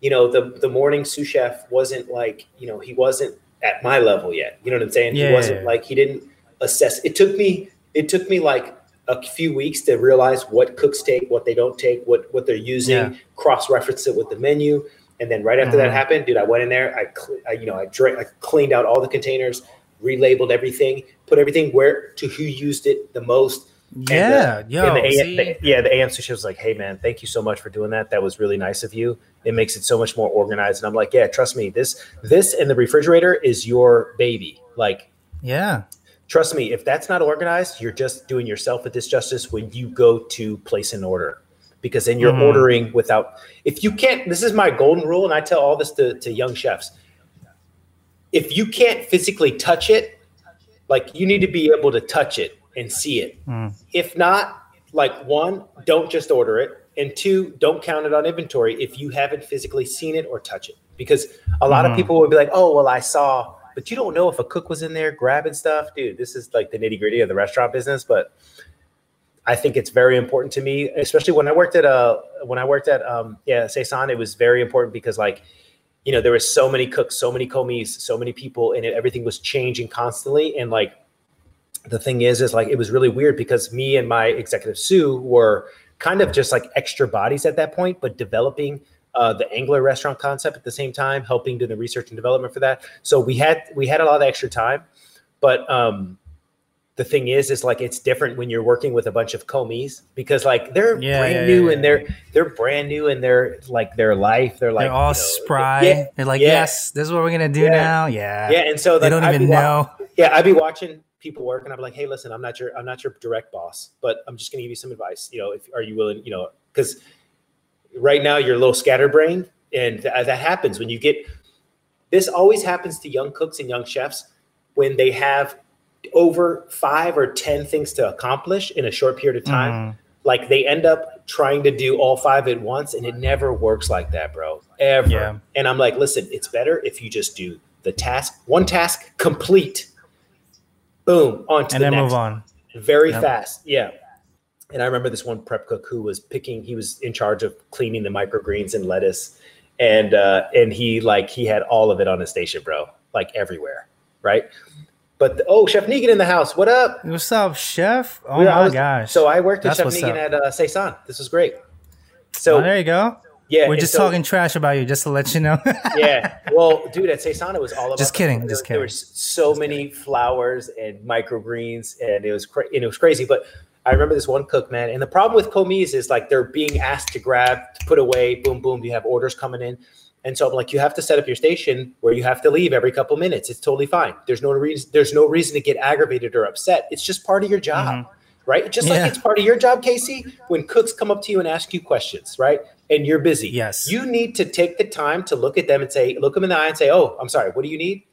you know the the morning sous chef wasn't like you know he wasn't at my level yet you know what i'm saying Yeah. he wasn't like he didn't assess it took me it took me like a few weeks to realize what cooks take what they don't take what what they're using Yeah. cross reference it with the menu and then right after that Mhm. happened, dude, I went in there. I, cle- I you know, I drank, I cleaned out all the containers, relabeled everything, put everything where to who used it the most. And, Yeah, uh, yo, and the AM, the- yeah, the AM sushi was like, "Hey, man, thank you so much for doing that. That was really nice of you. It makes it so much more organized." And I'm like, "Yeah, trust me. This, this, and the refrigerator is your baby. Like, yeah. trust me. If that's not organized, you're just doing yourself a disjustice when you go to place an order." Because then you're Mhm. ordering without. If you can't, this is my golden rule, and I tell all this to, to young chefs. If you can't physically touch it, like you need to be able to touch it and see it. Mm. If not, like one, don't just order it, and two, don't count it on inventory if you haven't physically seen it or touch it. Because a lot Mhm. of people would be like, "Oh, well, I saw," but you don't know if a cook was in there grabbing stuff, dude. This is like the nitty gritty of the restaurant business, but I think it's very important to me, especially when I worked at uh when I worked at um yeah Saison. It was very important because like you know there was so many cooks, so many commis, so many people, and it, everything was changing constantly. And like the thing is, is like it was really weird because me and my executive sous were kind of just like extra bodies at that point, but developing uh, the angler restaurant concept at the same time, helping do the research and development for that. So we had we had a lot of extra time, but um, the thing is, is like it's different when you're working with a bunch of commis because like they're Yeah, brand yeah, new yeah, and they're they're brand new in their like their life. They're like They're all you know, spry. They're like, yes, this is what we're gonna do now. Yeah. yeah, and so They don't I'd even know. yeah, I'd be watching people work, and I'm like, hey, listen, I'm not your I'm not your direct boss, but I'm just gonna give you some advice. You know, if are you willing? You know, because right now you're a little scatterbrained, and th- that happens when you get. This always happens to young cooks and young chefs when they have over five or ten things to accomplish in a short period of time. Mhm. Like they end up trying to do all five at once, and it never works like that, bro. Ever. Yeah. And I'm like, listen, it's better if you just do the task, one task complete. Boom, on to and the then move on. very Yep. fast. Yeah. And I remember this one prep cook who was picking, he was in charge of cleaning the microgreens and lettuce. And uh and he like he had all of it on his station, bro. Like everywhere. Right. But the, oh, Chef Negan in the house. What up? What's up, chef? Oh Yeah, my was- gosh! So I worked with That's Chef Negan up. at uh Saison. This was great. So oh, there you go. Yeah, We're just so- talking trash about you, just to let you know. yeah. Well, dude, at Saison it was all about Just kidding, There, just kidding. there were so many flowers and microgreens, and it was cra- and it was crazy. But I remember this one cook, man, and the problem with commis is like they're being asked to grab, to put away, boom, boom. You have orders coming in, and so I'm like, you have to set up your station where you have to leave every couple minutes. It's totally fine. There's no reason. There's no reason to get aggravated or upset. It's just part of your job. Mm-hmm. Right, just Yeah. like it's part of your job, Casey. When cooks come up to you and ask you questions, right, and you're busy, Yes. you need to take the time to look at them and say, look them in the eye and say, "Oh, I'm sorry. What do you need?"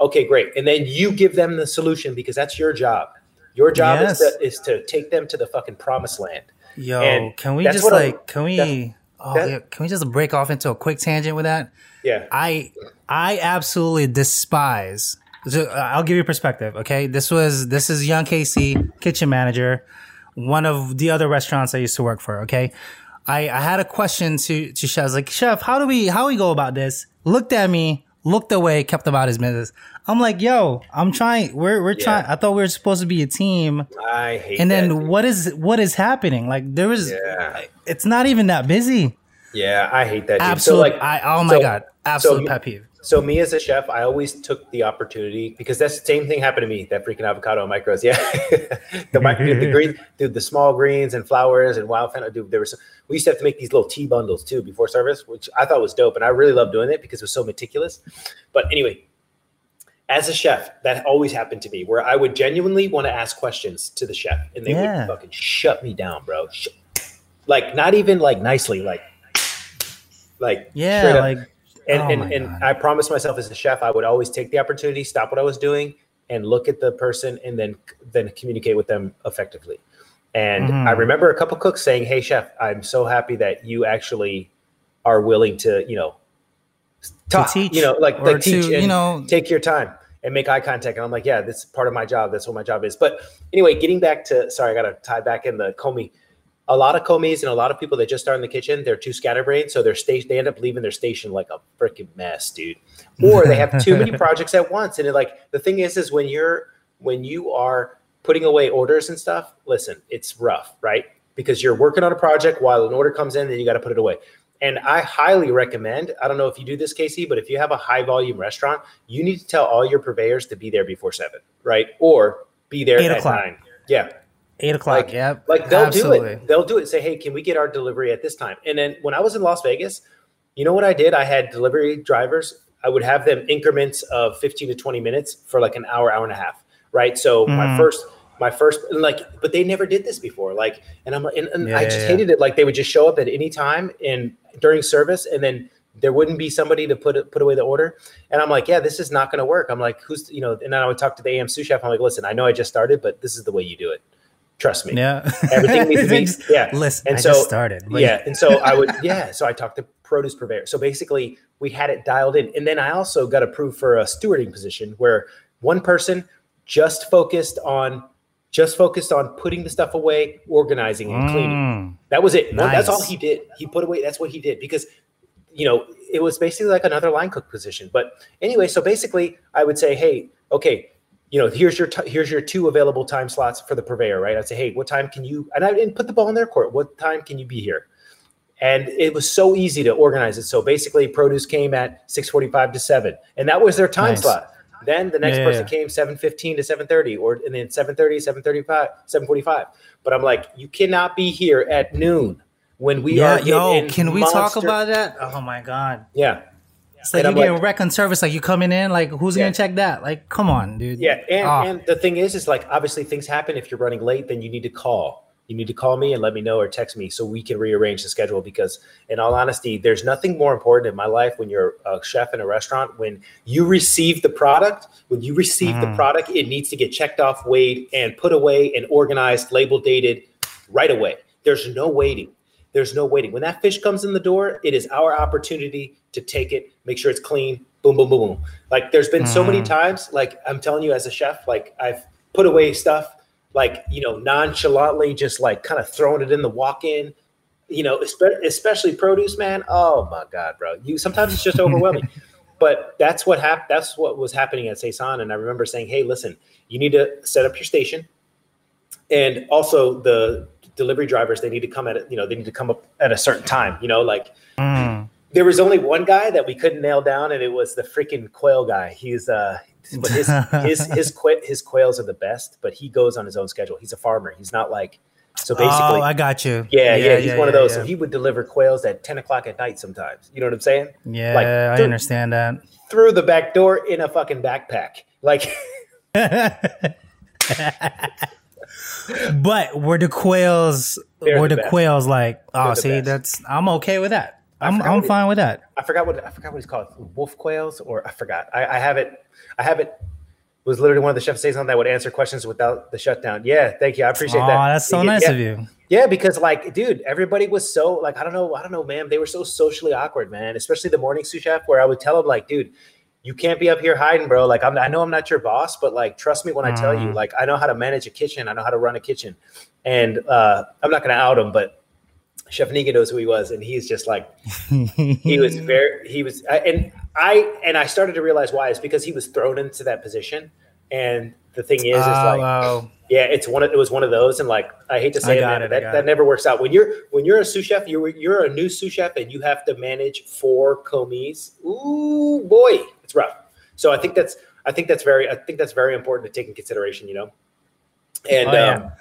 Okay, great. And then you give them the solution because that's your job. Your job Yes. is to is to take them to the fucking promised land. Yo, And can we just what I'm- like, can we, oh, that- yeah, can we just break off into a quick tangent with that? Yeah. I I absolutely despise. so, uh, I'll give you perspective. Okay, this was this is young Casey, kitchen manager, one of the other restaurants I used to work for. Okay, I I had a question to to chef. I was like, chef, how do we how we go about this? Looked at me, looked away, kept about his business. I'm like, yo, I'm trying. We're we're trying. I thought we were supposed to be a team. I hate that. And then dude. what is what is happening? Like there was, Yeah. it's not even that busy. Yeah, I hate that. Dude. Absolute. So like, I oh my so- god, absolute so- pet peeve. So me as a chef, I always took the opportunity because that's the same thing happened to me. That freaking avocado micros, yeah. the mic- the green, dude, the small greens and flowers and wild fennel. Dude, there was we used to have to make these little tea bundles too before service, which I thought was dope, and I really loved doing it because it was so meticulous. But anyway, as a chef, that always happened to me where I would genuinely want to ask questions to the chef, and they Yeah. would fucking shut me down, bro. Like not even like nicely, like like Yeah, straight up like and Oh and, and I promised myself as a chef, I would always take the opportunity, stop what I was doing, and look at the person, and then then communicate with them effectively. And Mhm. I remember a couple cooks saying, "Hey, chef, I'm so happy that you actually are willing to, you know, talk, teach you know, like like teach, to, and you know- take your time." And make eye contact, and I'm like, yeah, this is part of my job. That's what my job is. But anyway, getting back to sorry, I got to tie back in the commis a lot of commis and a lot of people that just start in the kitchen, they're too scatterbrained, so station they end up leaving their station like a freaking mess, dude. Or they have too many projects at once, and it like the thing is, is when you're when you are putting away orders and stuff, listen, it's rough, right? Because you're working on a project while an order comes in, then you got to put it away. And I highly recommend. I don't know if you do this, Casey, but if you have a high volume restaurant, you need to tell all your purveyors to be there before seven, right? Or be there Eight at o'clock. nine. Yeah, eight o'clock. like, yep, like they'll absolutely. do it. They'll do it. Say, hey, can we get our delivery at this time? And then when I was in Las Vegas, you know what I did? I had delivery drivers. I would have them increments of 15 to 20 minutes for like an hour, hour and a half. Right. So my Mhm. first, my first, and like, but they never did this before. Like, and I'm, and, and I just yeah, hated it. Like they would just show up at any time and during service, and then there wouldn't be somebody to put it, put away the order. And I'm like, yeah, this is not going to work. I'm like, who's, you know, and then I would talk to the AM sous chef. I'm like, listen, I know I just started, but this is the way you do it. Trust me. Yeah, Everything needs to be, yeah. Listen, And I so- just started. but yeah. And so I would, yeah. So I talked to produce purveyor. So basically, we had it dialed in. And then I also got approved for a stewarding position where one person just focused on just focused on putting the stuff away, organizing and cleaning. Mm. That was it. Well, That's all he did. He put away. That's what he did because, you know, it was basically like another line cook position. But anyway, so basically, I would say, hey, okay, you know, here's your t- here's your two available time slots for the purveyor, right? I'd say, hey, what time can you? And I didn't put the ball in their court. What time can you be here? And it was so easy to organize it. So basically, produce came at six forty-five to seven, and that was their time Nice. slot. Then the next Yeah, person yeah. came 7:15 to 7:30 or and then 7:30, 7:35, 7:45. But I'm like, you cannot be here at noon when we yeah, are yo, can we talk about that? Oh my god, oh Yeah. It's like And you I'm get like- wreck on service, like you coming in, like who's Yeah. gonna check that? Like, come on, dude. Yeah, and, Ah. and the thing is, is like obviously things happen. If you're running late, then you need to call. You need to call me and let me know or text me so we can rearrange the schedule. Because in all honesty, there's nothing more important in my life when you're a chef in a restaurant. When you receive the product, when you receive the Mhm. product, it needs to get checked off, weighed, and put away and organized, label dated right away. There's no waiting. There's no waiting. When that fish comes in the door, it is our opportunity to take it, make sure it's clean, boom, boom, boom, boom. Like there's been so many Mhm. times, like I'm telling you as a chef, like I've put away stuff, like, you know, nonchalantly just like kind of throwing it in the walk-in, you know, especially produce, man. Oh my God, bro. You sometimes it's just overwhelming. but that's what happened. That's what was happening at Saison. And I remember saying, Hey, listen, you need to set up your station. And also the delivery drivers, they need to come at it, you know, they need to come up at a certain time, you know, like Mm. there was only one guy that we couldn't nail down, and it was the freaking quail guy. He's uh, but his his his qu- his quails are the best, but he goes on his own schedule. He's a farmer. He's not like so basically. oh, I got you. yeah, yeah, he's one of those. So he would deliver quails at ten o'clock at night sometimes. You know what I'm saying? yeah like, I understand that. Through the back door in a fucking backpack. Like, but were the quails They're were the the, quails like oh see best. that's I'm okay with that. I'm I'm it- fine with that. I forgot what I forgot what he's called. Wolfe quails, or I forgot. I, I have it. I have it. Was literally one of the chefs says on that would answer questions without the shutdown. Yeah, thank you. I appreciate Oh, that. that's so Yeah, nice yeah. of you. Yeah, because like, dude, everybody was so like, I don't know, I don't know, man. They were so socially awkward, man. Especially the morning sous chef, where I would tell him, like, dude, you can't be up here hiding, bro. Like, I'm, I know I'm not your boss, but like, trust me when I tell you, Mm. like, I know how to manage a kitchen. I know how to run a kitchen, and uh, I'm not going to out him, but Chef Negan knows who he was, and he's just like, he was very, he was, and I and I started to realize why. It's because he was thrown into that position, and the thing is, is Oh, like. wow. Yeah, it's one. Of, it was one of those, and like I hate to say it, man, it, but that, that it. never works out. When you're when you're a sous chef, you're you're a new sous chef, and you have to manage four commis. Ooh, boy, it's rough. So I think that's I think that's very I think that's very important to take in consideration. You know, and Oh, yeah. um,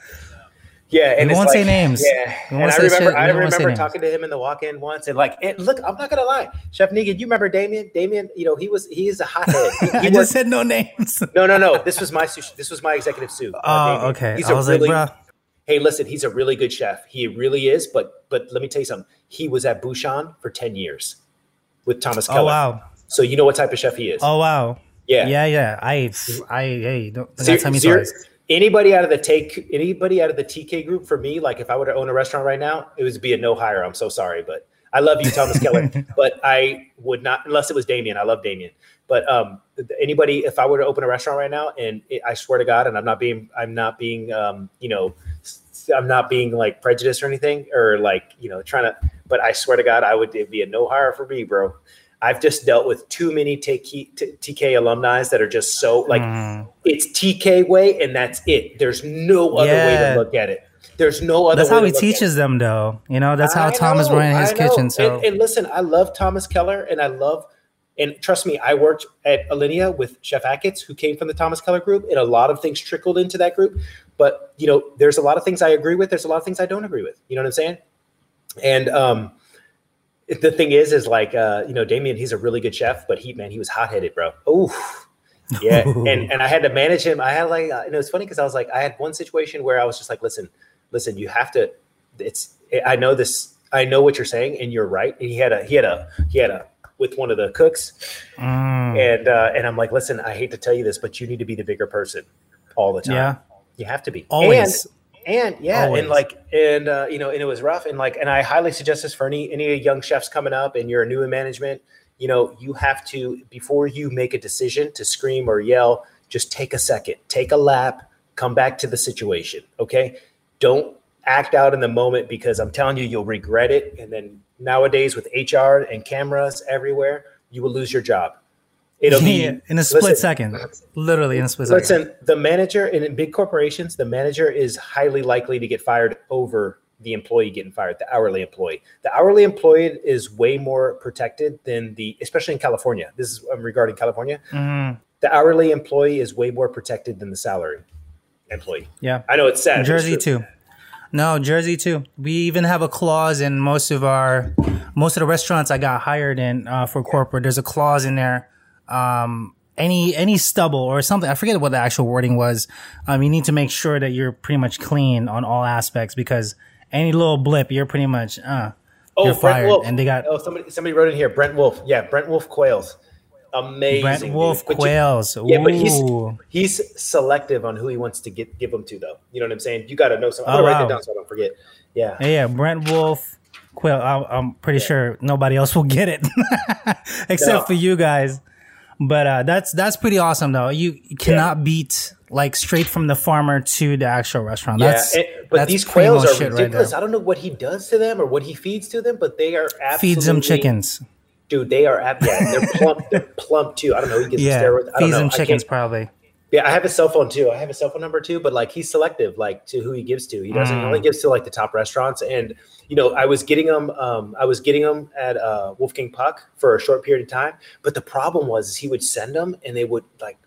yeah, and we won't like, say names. Yeah, and I remember shit. I remember names. talking to him in the walk-in once, and like, and look, I'm not gonna lie, Chef Negan, you remember Damien? Damien, you know, he was he is a hothead. He, he I worked- just said no names. no, no, no. This was my sous- this was my executive sous. uh, Oh, Damien. okay. He's I a really, like, hey, listen, he's a really good chef. He really is. But but let me tell you something. He was at Bouchon for ten years with Thomas Keller. Oh wow. So you know what type of chef he is. Oh wow. yeah. Yeah, yeah. I I hey, don't Ser- don't tell me ser- twice. anybody out of the take anybody out of the TK group for me, like if I were to own a restaurant right now, it would be a no hire. I'm so sorry, but I love you, Thomas Keller, but I would not unless it was Damien. I love Damien, but um, anybody if I were to open a restaurant right now, and it, I swear to God, and I'm not being I'm not being um, you know I'm not being like prejudiced or anything or like you know trying to, but I swear to God, I would it'd be a no hire for me, bro. I've just dealt with too many TK, TK alumni that are just so like Mm. it's TK way and that's it. There's no other way to look at it. There's no other. That's how he teaches them, though. You know, that's how I Thomas know, ran his kitchen. So and, and listen, I love Thomas Keller, and I love, and trust me, I worked at Alinea with Chef Achatz, who came from the Thomas Keller group, and a lot of things trickled into that group. But you know, there's a lot of things I agree with. There's a lot of things I don't agree with. You know what I'm saying? And um, the thing is, is like uh, you know, Damien, he's a really good chef, but he man, he was hot headed, bro. Oh. Yeah, and and I had to manage him. I had like, uh, and it was funny because I was like, I had one situation where I was just like, listen, listen, you have to. It's I know this. I know what you're saying, and you're right. And he had a he had a he had a with one of the cooks, Mm. and uh, and I'm like, listen, I hate to tell you this, but you need to be the bigger person all the time. yeah, You have to be always. And, and yeah, Always. and like and uh, you know, and it was rough. And like, and I highly suggest this for any any young chefs coming up, and you're new in management. You know, you have to before you make a decision to scream or yell, just take a second, take a lap, come back to the situation. Okay, don't act out in the moment because I'm telling you, you'll regret it. And then nowadays with HR and cameras everywhere, you will lose your job. It'll be in a split listen, second, literally in a split second. Listen, the manager in big corporations, the manager is highly likely to get fired over the employee getting fired, the hourly employee. The hourly employee is way more protected than the, especially in California. This is um, regarding California. Mhm. The hourly employee is way more protected than the salary employee. Yeah, I know it's sad. but it's Jersey too. No, Jersey too. We even have a clause in most of our most of the restaurants I got hired in uh, for corporate. There's a clause in there. Um, any any stubble or something. I forget what the actual wording was. Um, you need to make sure that you're pretty much clean on all aspects because any little blip, you're pretty much uh, Oh, you're Brent fired. Wolfe. And they got oh somebody somebody wrote in here. Brent Wolfe. Yeah, Brent Wolfe Quails. Amazing. Brent dude. Wolfe you- Quails. Yeah, but he's he's selective on who he wants to get give them to, though. You know what I'm saying? You got to know something. Oh, I'm gonna write wow. that down so I don't forget. Yeah. Yeah, yeah, Brent Wolfe, Quill. I, I'm pretty sure nobody else will get it except No. for you guys. But uh, that's that's pretty awesome though. You, cannot beat like straight from the farmer to the actual restaurant. That's yeah, and- but that's these quails are shit right I don't know what he does to them or what he feeds to them, but they are absolutely Feeds them chickens. dude. They are yeah, they're plump. they're plump too. I don't know. He gets Yeah, steroids. I don't feeds them chickens probably. Yeah, I have a cell phone too. I have a cell phone number too, but like he's selective, like to who he gives to. He doesn't he Mm. only gives to like the top restaurants. And you know, I was getting them. Um, I was getting them at uh, Wolfgang Puck for a short period of time. But the problem was, is he would send them, and they would like.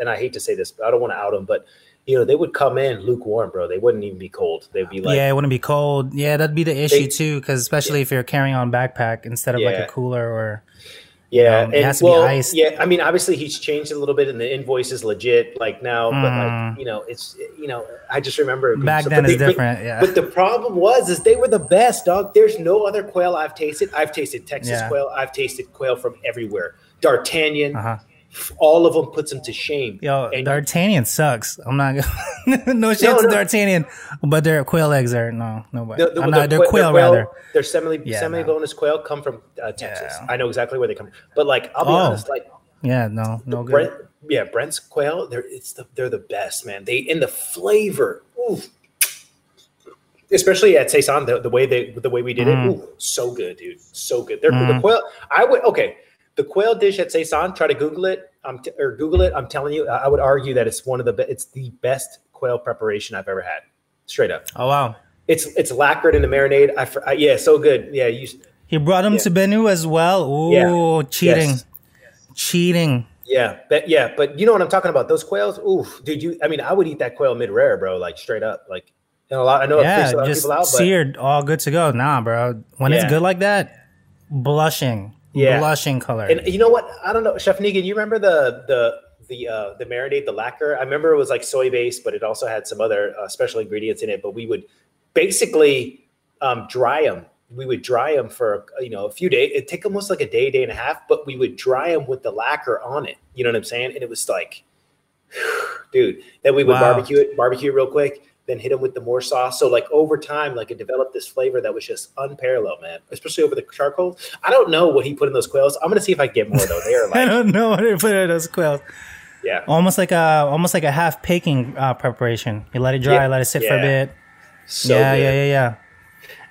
and I hate to say this, but I don't want to out them, but you know, they would come in lukewarm, bro. They wouldn't even be cold. They'd be like, yeah, it wouldn't be cold. Yeah, that'd be the issue They- too, because especially if you're carrying on backpack instead of like a cooler or Yeah, Um, it and has to be well, iced. yeah. I mean, obviously he's changed a little bit, and the invoice is legit like now. But Mm. like you know, it's you know, I just remember it Back so- then is they- but- yeah. But the problem was, is they were the best, dog. There's no other quail I've tasted. I've tasted Texas Yeah. quail. I've tasted quail from everywhere. D'Artagnan, uh-huh. All of them puts them to shame. Yo, And- D'Artagnan sucks. I'm not gonna no shit No, to no. D'Artagnan, but their quail eggs are no nobody. The, the, I'm the not, they're quail- quail, the rather. They're semi Yeah, semi bonus quail come from uh, Texas. Yeah. I know exactly where they come. from. But like, I'll be Oh. honest, like Yeah, no, no good. Brent, yeah, Brent's quail. They're it's the they're the best, man. They in the flavor, oof. Especially at Saison, the, the way they the way we did Mm. it, ooh, so good, dude, so good. They're the Mm. quail. I would okay. The quail dish at Saison. Try to Google it. Um, t- or Google it. I'm telling you, I would argue that it's one of the be- it's the best quail preparation I've ever had. Straight up, Oh wow, it's it's lacquered in the marinade. I, I yeah, so good. Yeah, you he brought him Yeah. to Benu as well. Ooh, Yeah. cheating, Yes. cheating. Yeah, but yeah, but you know what I'm talking about? Those quails, oof, dude. You, I mean, I would eat that quail mid rare, bro. Like straight up, like and a lot. I know it freaks a Yeah, lot of just people out, but seared, all good to go. Nah, bro. When it's good like that, blushing, Yeah. blushing color. and you know what? I don't know, Chef Negan. You remember the the the uh, the marinade, the lacquer? I remember it was like soy based, but it also had some other uh, special ingredients in it. But we would basically um, dry them. We would dry them for you know a few days. It take almost like a day, day and a half. But we would dry them with the lacquer on it. You know what I'm saying? And it was like, dude. Then we would Wow. barbecue it, barbecue it real quick. Then hit them with the more sauce. So like over time, like it developed this flavor that was just unparalleled, man. Especially over the charcoal. I don't know what he put in those quails. I'm gonna see if I can get more though. They are I don't know what to put in those quails. yeah, Almost like a almost like a half baking uh, preparation. You let it dry, Yeah. let it sit for a bit. so yeah, good. yeah, yeah, yeah.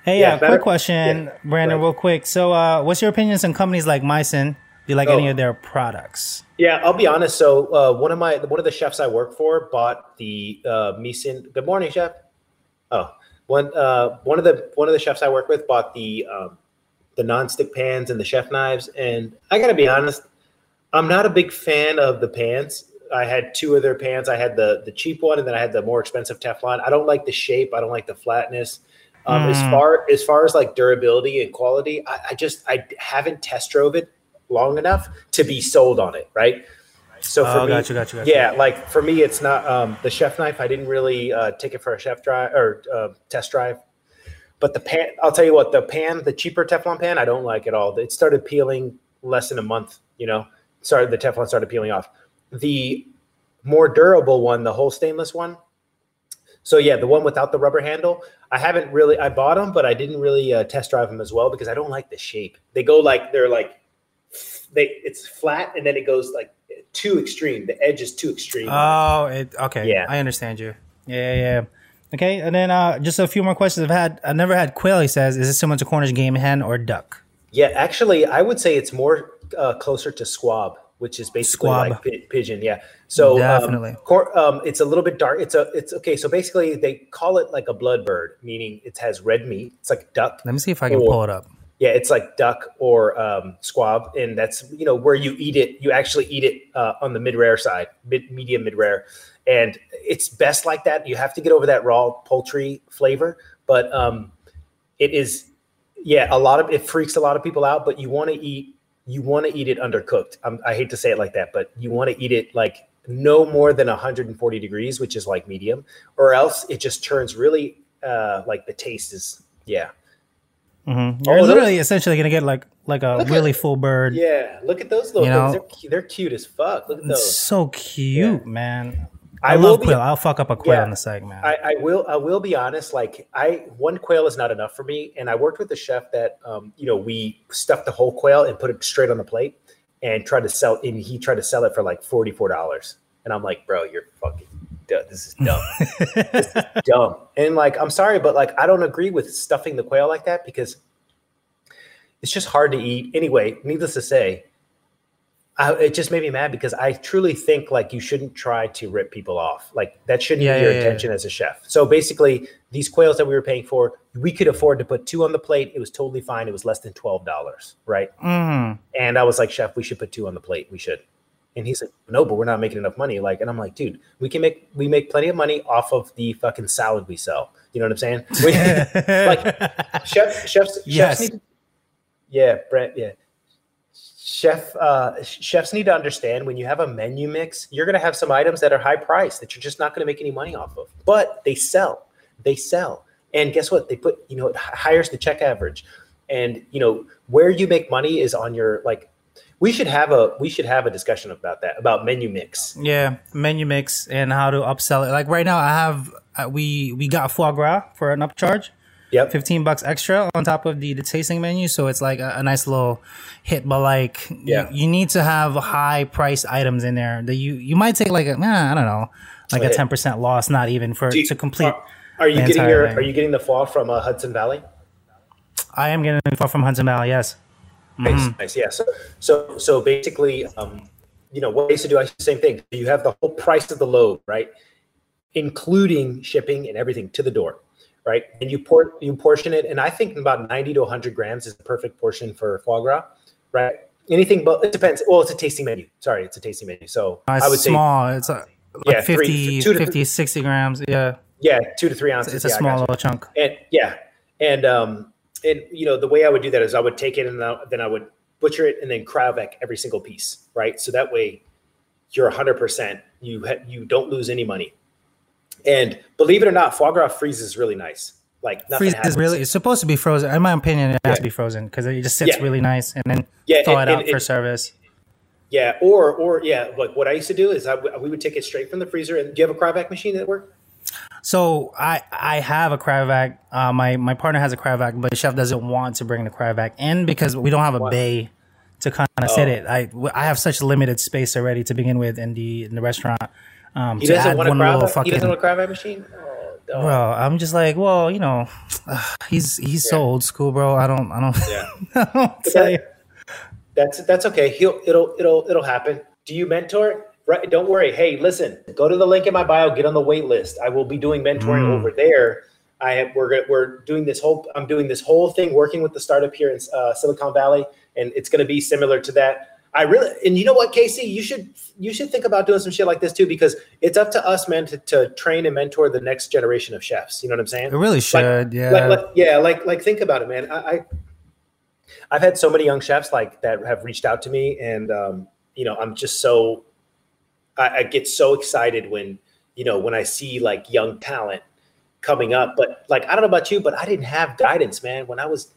Hey, Yeah, yeah, better- quick question, yeah, Brandon, right. real quick. So, uh, what's your opinions on companies like Misen? Do you like any of their products? Yeah, I'll be honest. So uh, one of my one of the chefs I work for bought the uh, Misen. Good morning, chef. Oh, one uh, one of the one of the chefs I work with bought the um, the nonstick pans and the chef knives, and I got to be honest, I'm not a big fan of the pans. I had two of their pans. I had the the cheap one, and then I had the more expensive Teflon. I don't like the shape. I don't like the flatness. Um, As Mm. far as far as like durability and quality, I, I just I haven't test drove it long enough to be sold on it. Right. So for Oh, me, gotcha, gotcha, gotcha. yeah, like for me, it's not um, the chef knife. I didn't really uh, take it for a chef drive or uh, test drive. But the pan, I'll tell you what, the pan, the cheaper Teflon pan, I don't like at all. It started peeling less than a month. You know, started the Teflon started peeling off. The more durable one, the whole stainless one. So yeah, the one without the rubber handle. I haven't really. I bought them, but I didn't really uh, test drive them as well because I don't like the shape. They go like they're like they. It's flat and then it goes like too extreme. The edge is too extreme. Oh, it, okay. Yeah. I understand you. Yeah, yeah. Okay, and then uh, just a few more questions. I've had, I've never had quail. He says, is it similar to Cornish game hen or duck? Yeah, actually, I would say it's more uh, closer to squab, which is basically Squab. like pi- pigeon. Yeah. So Definitely. um, cor- um, it's a little bit dark. It's a it's okay. So basically, they call it like a blood bird, meaning it has red meat. It's like duck. Let me see if I can Or- pull it up. Yeah, it's like duck or um, squab, and that's you know where you eat it. You actually eat it uh, on the mid rare side, mid medium mid rare, and it's best like that. You have to get over that raw poultry flavor, but um, it is yeah a lot of it freaks a lot of people out. But you want to eat you want to eat it undercooked. Um, I hate to say it like that, but you want to eat it like no more than 140 degrees, which is like medium, or else it just turns really uh, like the taste is yeah. Mm-hmm. You're Oh, literally essentially gonna get like like a Look at- really full bird. Yeah, look at those little You things. know? They're, they're cute as fuck. Look at It's those. so cute, man. I I, will love be- quail. I'll fuck up a quail Yeah. in the seg, man. I, I will. I will be honest. Like, I one quail is not enough for me, and I worked with a chef that, um, you know, we stuffed the whole quail and put it straight on the plate, and tried to sell. And he tried to sell it for like forty four dollars, and I'm like, bro, you're fucking. This is dumb. this is dumb. And like, I'm sorry, but like, I don't agree with stuffing the quail like that because it's just hard to eat. Anyway, needless to say, I, it just made me mad because I truly think like you shouldn't try to rip people off. Like that shouldn't Yeah, be your yeah, yeah. intention as a chef. So basically, these quails that we were paying for, we could afford to put two on the plate. It was totally fine. It was less than twelve dollars, right? Mm. And I was like, Chef, we should put two on the plate. We should. And he's like, No, but we're not making enough money. Like, and I'm like, dude, we can make we make plenty of money off of the fucking salad we sell. You know what I'm saying? We- like chef chefs Yes. chefs need yeah brent yeah chef uh chefs need to understand when you have a menu mix you're going to have some items that are high price that you're just not going to make any money off of but they sell they sell and guess what they put you know it hires the check average and you know where you make money is on your like we should have a we should have a discussion about that about menu mix Yeah, menu mix and how to upsell it. Like right now, I have uh, we we got foie gras for an upcharge, yep fifteen bucks extra on top of the the tasting menu. So it's like a, a nice little hit. But like, Yeah. you, you need to have high price items in there that you you might take like a nah, I don't know, like a Okay. ten percent loss, not even for you- to complete. are, are you getting your thing. are you getting the fall from uh, hudson valley I am getting info from Hudson Valley. Yes. Mm-hmm. Nice, nice. Yeah. So, so, so basically, um, you know, what I used to do, I same thing. You have the whole price of the load, right? Including shipping and everything to the door, right? And you port, you portion it, and I think about ninety to one hundred grams is the perfect portion for foie gras, right? Anything, but it depends. Well, it's a tasting menu. Sorry, it's a tasting menu. So Uh, I would say, small. it's uh, like Yeah, three- 50, two to 50, 60 grams. Yeah, yeah, two to three ounces. it's a yeah, small little chunk. and yeah and um and you know the way i would do that is i would take it and then i would butcher it and then cryovac every single piece right so that way you're 100% you ha- you don't lose any money and believe it or not foie gras freezes really nice like nothing Freeze happens. is really. It's supposed to be frozen. In my opinion, it has to be frozen because it just sits Yeah. really nice, and then Yeah, thaw and- it out and for it- service. yeah or or yeah like what i used to do is I we would take it straight from the freezer and do you have a cryovac machine that work So I I have a cryovac. Uh, my my partner has a cryovac, but the chef doesn't want to bring the cryovac in because we don't have a bay to kind of sit Oh. it. I I have such limited space already to begin with in the in the restaurant. Um, he doesn't want a cryovac he fucking. doesn't want a cryovac machine oh. Bro, I'm just like, well, you know, he's he's so old school, bro. I don't, I don't, yeah I don't tell that- you. That's that's okay. He'll it'll it'll it'll happen. Do you mentor? Right. Don't worry. Hey, listen. Go to the link in my bio. Get on the wait list. I will be doing mentoring Mm. over there. i have we're, we're doing this whole i'm doing this whole thing working with the startup here in uh, Silicon Valley, and it's going to be similar to that. I really and you know what, Casey, you should you should think about doing some shit like this too because it's up to us, man, to, to train and mentor the next generation of chefs. You know what I'm saying? It really should, yeah. like, like yeah like like think about it man I, I i've had so many young chefs like that have reached out to me and um you know i'm just so I, I get so excited when you know when i see like young talent coming up but like i don't know about you but i didn't have guidance man when i was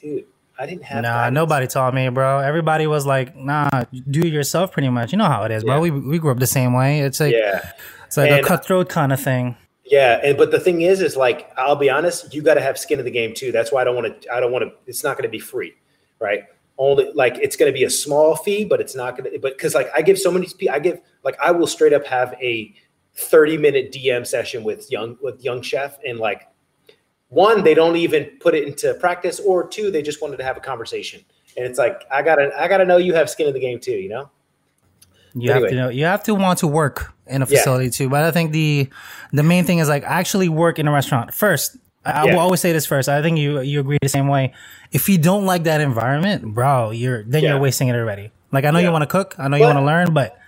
dude i didn't have nah, guidance. nobody taught me, bro. Everybody was like, nah, do it yourself, pretty much. You know how it is, bro. Yeah. We we grew up the same way. It's like yeah it's like a cutthroat kind of thing. Yeah, and but the thing is, is like I'll be honest, you got to have skin in the game too. That's why I don't want to. I don't want to. It's not going to be free, right? Only like it's going to be a small fee, but it's not going to. But because like I give so many, I give like I will straight up have a thirty minute DM session with young with young chef, and like one, they don't even put it into practice, or two, they just wanted to have a conversation, and it's like I gotta I gotta know you have skin in the game too, you know? You have to know. You have to want to work in a Yeah. facility too. But I think the the main thing is like actually work in a restaurant first. I, I will always say this first. I think you you agree the same way. If you don't like that environment, bro, you're then Yeah. you're wasting it already. Like I know Yeah. you want to cook. I know you want to learn, but but-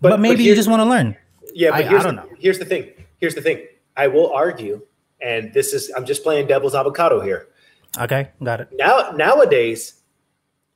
but, but maybe here- you just want to learn. Yeah, but I- I here's don't the. Here's the thing. Here's the thing. I will argue, and this is I'm just playing devil's avocado here. Okay, got it. Now nowadays,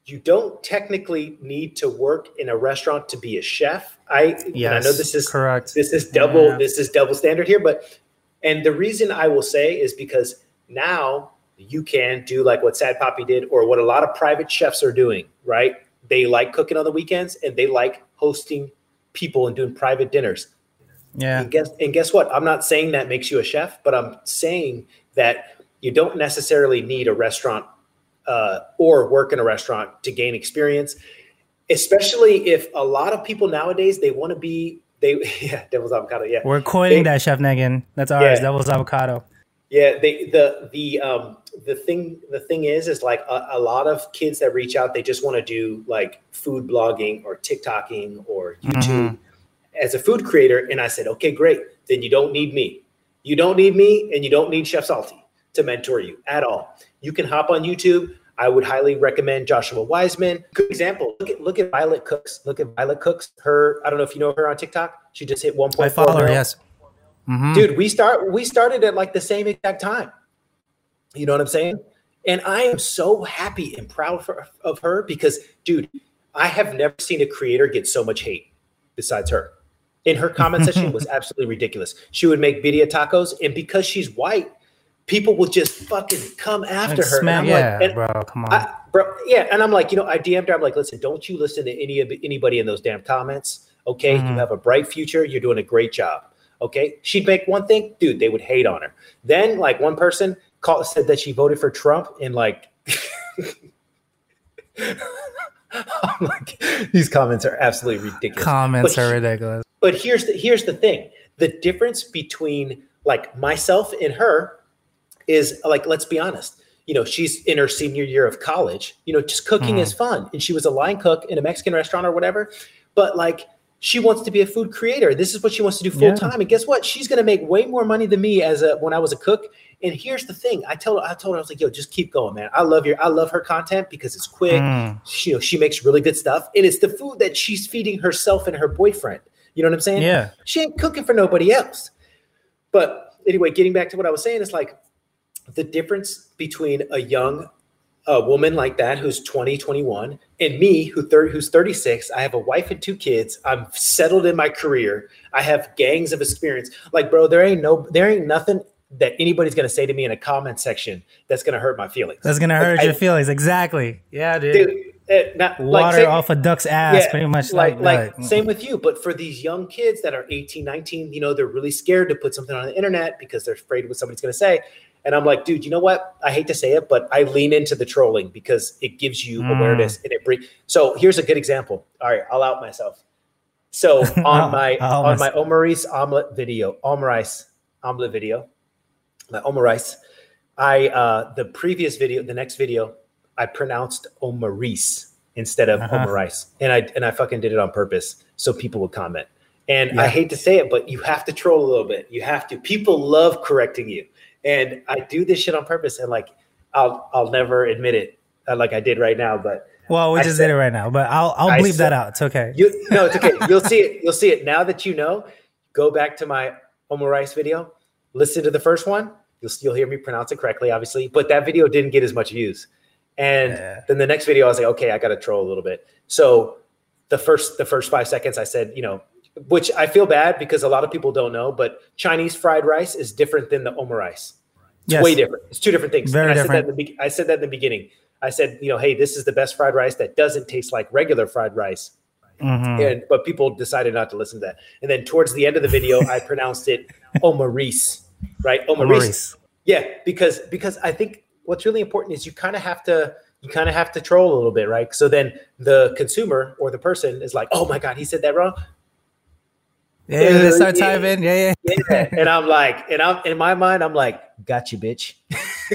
you don't technically need to work in a restaurant to be a chef. I Yes, I know this is correct. This is double. Yeah. This is double standard here, but and the reason I will say is because now you can do like what Sad Poppy did, or what a lot of private chefs are doing. Right? They like cooking on the weekends, and they like hosting people and doing private dinners. Yeah, And guess and guess what? I'm not saying that makes you a chef, but I'm saying that you don't necessarily need a restaurant uh, or work in a restaurant to gain experience. Especially if a lot of people nowadays they want to be they yeah devil's avocado yeah we're coining They- that, Chef Negan. That's ours. Yeah. Devil's avocado. yeah they the the um the thing the thing is is like a, a lot of kids that reach out they just want to do like food blogging or TikToking or YouTube as a food creator and I said okay great then you don't need me you don't need me and you don't need Chef Salty to mentor you at all you can hop on YouTube I would highly recommend Joshua Weissman. Good example. Look at look at Violet Cooks. Look at Violet Cooks. Her I don't know if you know her on TikTok. She just hit 1.4 I follow her. Yes. Mhm. dude we start we started at like the same exact time. You know what i'm saying? And i am so happy and proud for, of her because dude i have never seen a creator get so much hate besides her. In her comment section was absolutely ridiculous. She would make video tacos and because she's white people will just fucking come after her And I'm yeah, like, and bro. Come on. I, bro, yeah, and I'm like, you know, I DM'd her. I'm like, listen, don't you listen to any of anybody in those damn comments. Okay, Mhm. you have a bright future. You're doing a great job. Okay, she'd make one thing, dude. They would hate on her. Then, like, one person called said that she voted for Trump, and like, I'm like, these comments are absolutely ridiculous. Comments But are ridiculous. but here's the here's the thing the difference between like myself and her is like let's be honest you know she's in her senior year of college you know just cooking Mhm. is fun and she was a line cook in a mexican restaurant or whatever but like she wants to be a food creator this is what she wants to do full Yeah. time and guess what she's going to make way more money than me as a when i was a cook and here's the thing i told i told her i was like yo just keep going man i love your i love her content because it's quick Mm. she, you know, she makes really good stuff and it's the food that she's feeding herself and her boyfriend you know what i'm saying Yeah. she ain't cooking for nobody else but anyway getting back to what i was saying it's like the difference between a young uh, woman like that who's 20 21 and me who thir- who's 36 i have a wife and two kids i'm settled in my career i have gangs of experience like bro there ain't no there ain't nothing that anybody's going to say to me in a comment section that's going to hurt my feelings That's gonna Like, hurt I- your feelings. Exactly. Yeah, dude. dude, uh, not, like, Water say- off a duck's ass, yeah, pretty much like like, like same with you but for these young kids that are 18 19 you know they're really scared to put something on the internet because they're afraid what somebody's going to say and i'm like dude you know what? I hate to say it but i lean into the trolling because it gives you Mm. awareness and it brings so here's a good example. All right i'll out myself. So on my on my omarice omelet video omarice omelet video my omarice i uh the previous video the next video i pronounced omarice instead of Uh-huh. omarice. And i and i fucking did it on purpose so people would comment. And i hate to say it but you have to troll a little bit. You have to people love correcting you and i do this shit on purpose and like i'll i'll never admit it uh, like i did right now but well, we I just said- did it right now, but I'll I'll bleep said- that out. It's okay. you no it's okay. You'll see it. You'll see it. Now that you know go back to my omarice video listen to the first one. You'll you'll hear me pronounce it correctly obviously but that video didn't get as much views. And Yeah. then the next video i was like okay i gotta troll a little bit. So the first the first five seconds i said you know which i feel bad because a lot of people don't know but chinese fried rice is different than the omarice it's Yes. way different it's two different things Very and I said, that in the I said that in the beginning i said you know hey this is the best fried rice that doesn't taste like regular fried rice Mhm. and but people decided not to listen to that. And then towards the end of the video, I pronounced it Omarice, right? Maurice. Yeah, because because I think what's really important is you kind of have to you kind of have to troll a little bit, right? So then the consumer or the person is like, "Oh my god, he said that wrong." Yeah, they start Yeah. typing. Yeah, Yeah, yeah. and I'm like, and I'm in my mind, I'm like, "Got you, bitch."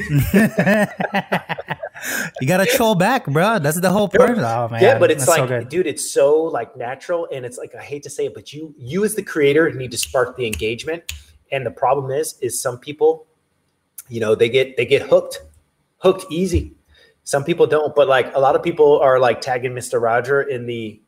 you gotta troll back, bro. That's the whole point. Oh man. yeah, but it's that's like, good. dude, it's so like natural, and it's like I hate to say it, but you you as the creator need to spark the engagement. And the problem is, is some people, you know, they get they get hooked, hooked easy. Some people don't, but like a lot of people are like tagging Mr. Roger in the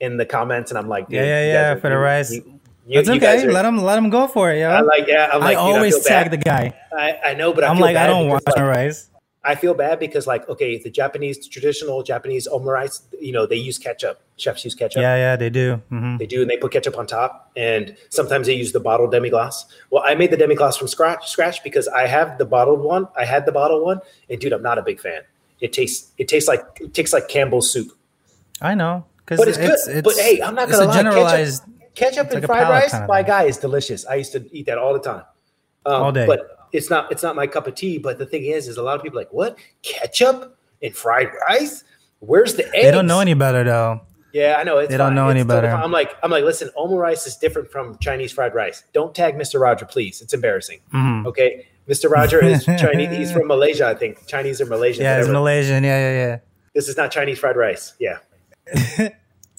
in the comments, and I'm like, dude, Yeah, yeah, yeah, for the rice. You, You, It's guys okay. are- let him let him go for it, yo. I like, yeah, I'm like, I always feel tag bad. the guy. I, I know, but I I'm feel like, I don't watch like, rice. I feel bad because, like, okay, the Japanese traditional Japanese omurice, you know, they use ketchup. Chefs use ketchup. Yeah, yeah, they do. hmm They do, and they put ketchup on top, and sometimes they use the bottled demi glace. Well, I made the demi glace from scratch, scratch because I have the bottled one. I had the bottled one, and dude, I'm not a big fan. It tastes, it tastes like, it tastes like Campbell's soup, I know, but it's, good. but hey, I'm not it's gonna a lie. generalized. ketchup, ketchup it's and like fried rice, kind of my thing. guy, is delicious. I used to eat that all the time, um, All day. But it's not, it's not my cup of tea. But the thing is, is a lot of people are like, what ketchup and fried rice? Where's the eggs? They don't know any better though. Yeah, I know. It's They don't know It's any better. fine. I'm like, I'm like, listen, omurice is different from Chinese fried rice. Don't tag Mr. Roger, please. It's embarrassing. Mhm. Okay, Mr. Roger is Chinese. He's from Malaysia, I think. Chinese or Malaysian. Yeah, it's whatever. Malaysian. Yeah, yeah, yeah. this is not Chinese fried rice. Yeah.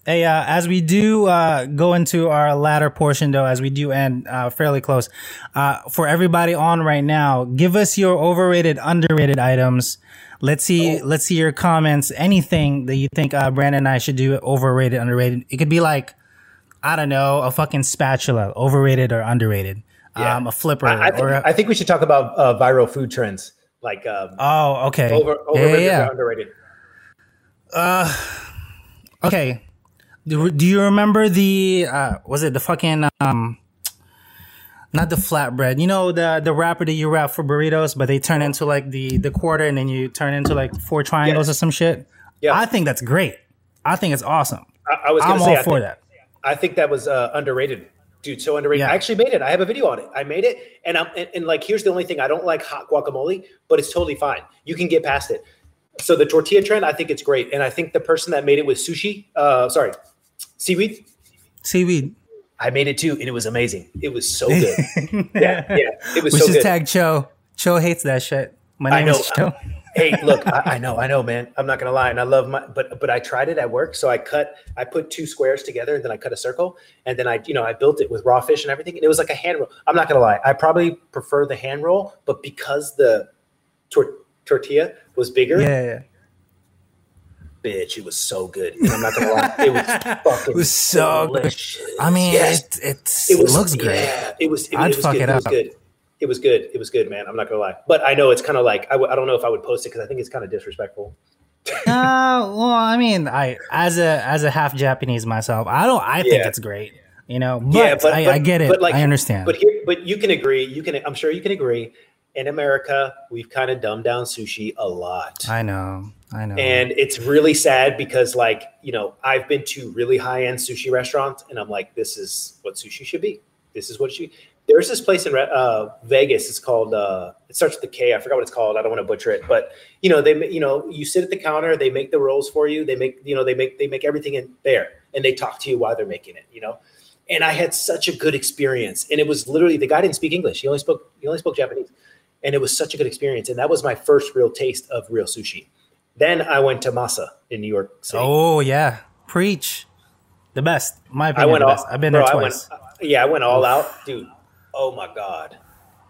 Hey, uh, as we do uh, go into our latter portion, though, as we do end uh, fairly close, uh, for everybody on right now, give us your overrated, underrated items. Let's see. Oh. Let's see your comments. Anything that you think uh, Brandon and I should do overrated, underrated. It could be like, I don't know, a fucking spatula, overrated or underrated. Yeah. Um, a flipper I, I, think, or a, I think we should talk about uh, viral food trends, like um, oh, okay, over, overrated yeah, yeah. or underrated. Uh, Okay. Do, do you remember the uh was it the fucking um not the flatbread. You know the the wrapper that you wrap for burritos, but they turn into like the the quarter and then you turn into like four triangles or some shit. Yeah. I think that's great. I think it's awesome. I, I was I'm say, all I for think, that. I think that was uh, underrated, dude. So underrated. Yeah. I actually made it. I have a video on it. I made it, and I'm and, and like here's the only thing I don't like hot guacamole, but it's totally fine. You can get past it. So the tortilla trend, I think it's great, and I think the person that made it with sushi, uh, sorry, seaweed, Seaweed. I made it too, and it was amazing. It was so good. yeah, yeah, it was We so should good. tag Cho. Cho hates that shit. My I name know. is Cho. hey, look, I, I know, I know, man. I'm not gonna lie, and I love my, but but I tried it at work. So I cut, I put two squares together, and then I cut a circle, and then I, you know, I built it with raw fish and everything, and it was like a hand roll. I'm not gonna lie, I probably prefer the hand roll, but because the tor- tortilla was bigger, Yeah, yeah. Bitch, it was so good. And I'm not gonna lie, it was fucking It was so good. I mean, Yes. it, it's, it it, was looks great. Yeah, it was. It, I'd it was fuck good. it It, was up. good. It was good. It was good, man. I'm not gonna lie, but I know it's kind of like I w- I don't know if I would post it because I think it's kind of disrespectful. Uh, well, I mean, I as a as a half Japanese myself, I don't. I think Yeah. it's great. You know, Yeah, but, I, I get it. But like, I understand. But here, but you can agree. You can. I'm sure you can agree. In America, we've kind of dumbed down sushi a lot. I know. I know. And it's really sad because, like, you know, I've been to really high end sushi restaurants, and I'm like, this is what sushi should be. This is what she. There's this place in uh, Vegas. It's called. Uh, it starts with a K. I forgot what it's called. I don't want to butcher it, but you know, they. You know, you sit at the counter. They make the rolls for you. They make. You know, they make. They make everything in there, and they talk to you while they're making it. You know, and I had such a good experience. And it was literally the guy didn't speak English. He only spoke. He only spoke Japanese, and it was such a good experience. And that was my first real taste of real sushi. Then I went to Masa in New York City. oh yeah, preach. The best. My I opinion. went the all. I've been bro, there I went- twice. yeah, I went all out, dude. Oh my god.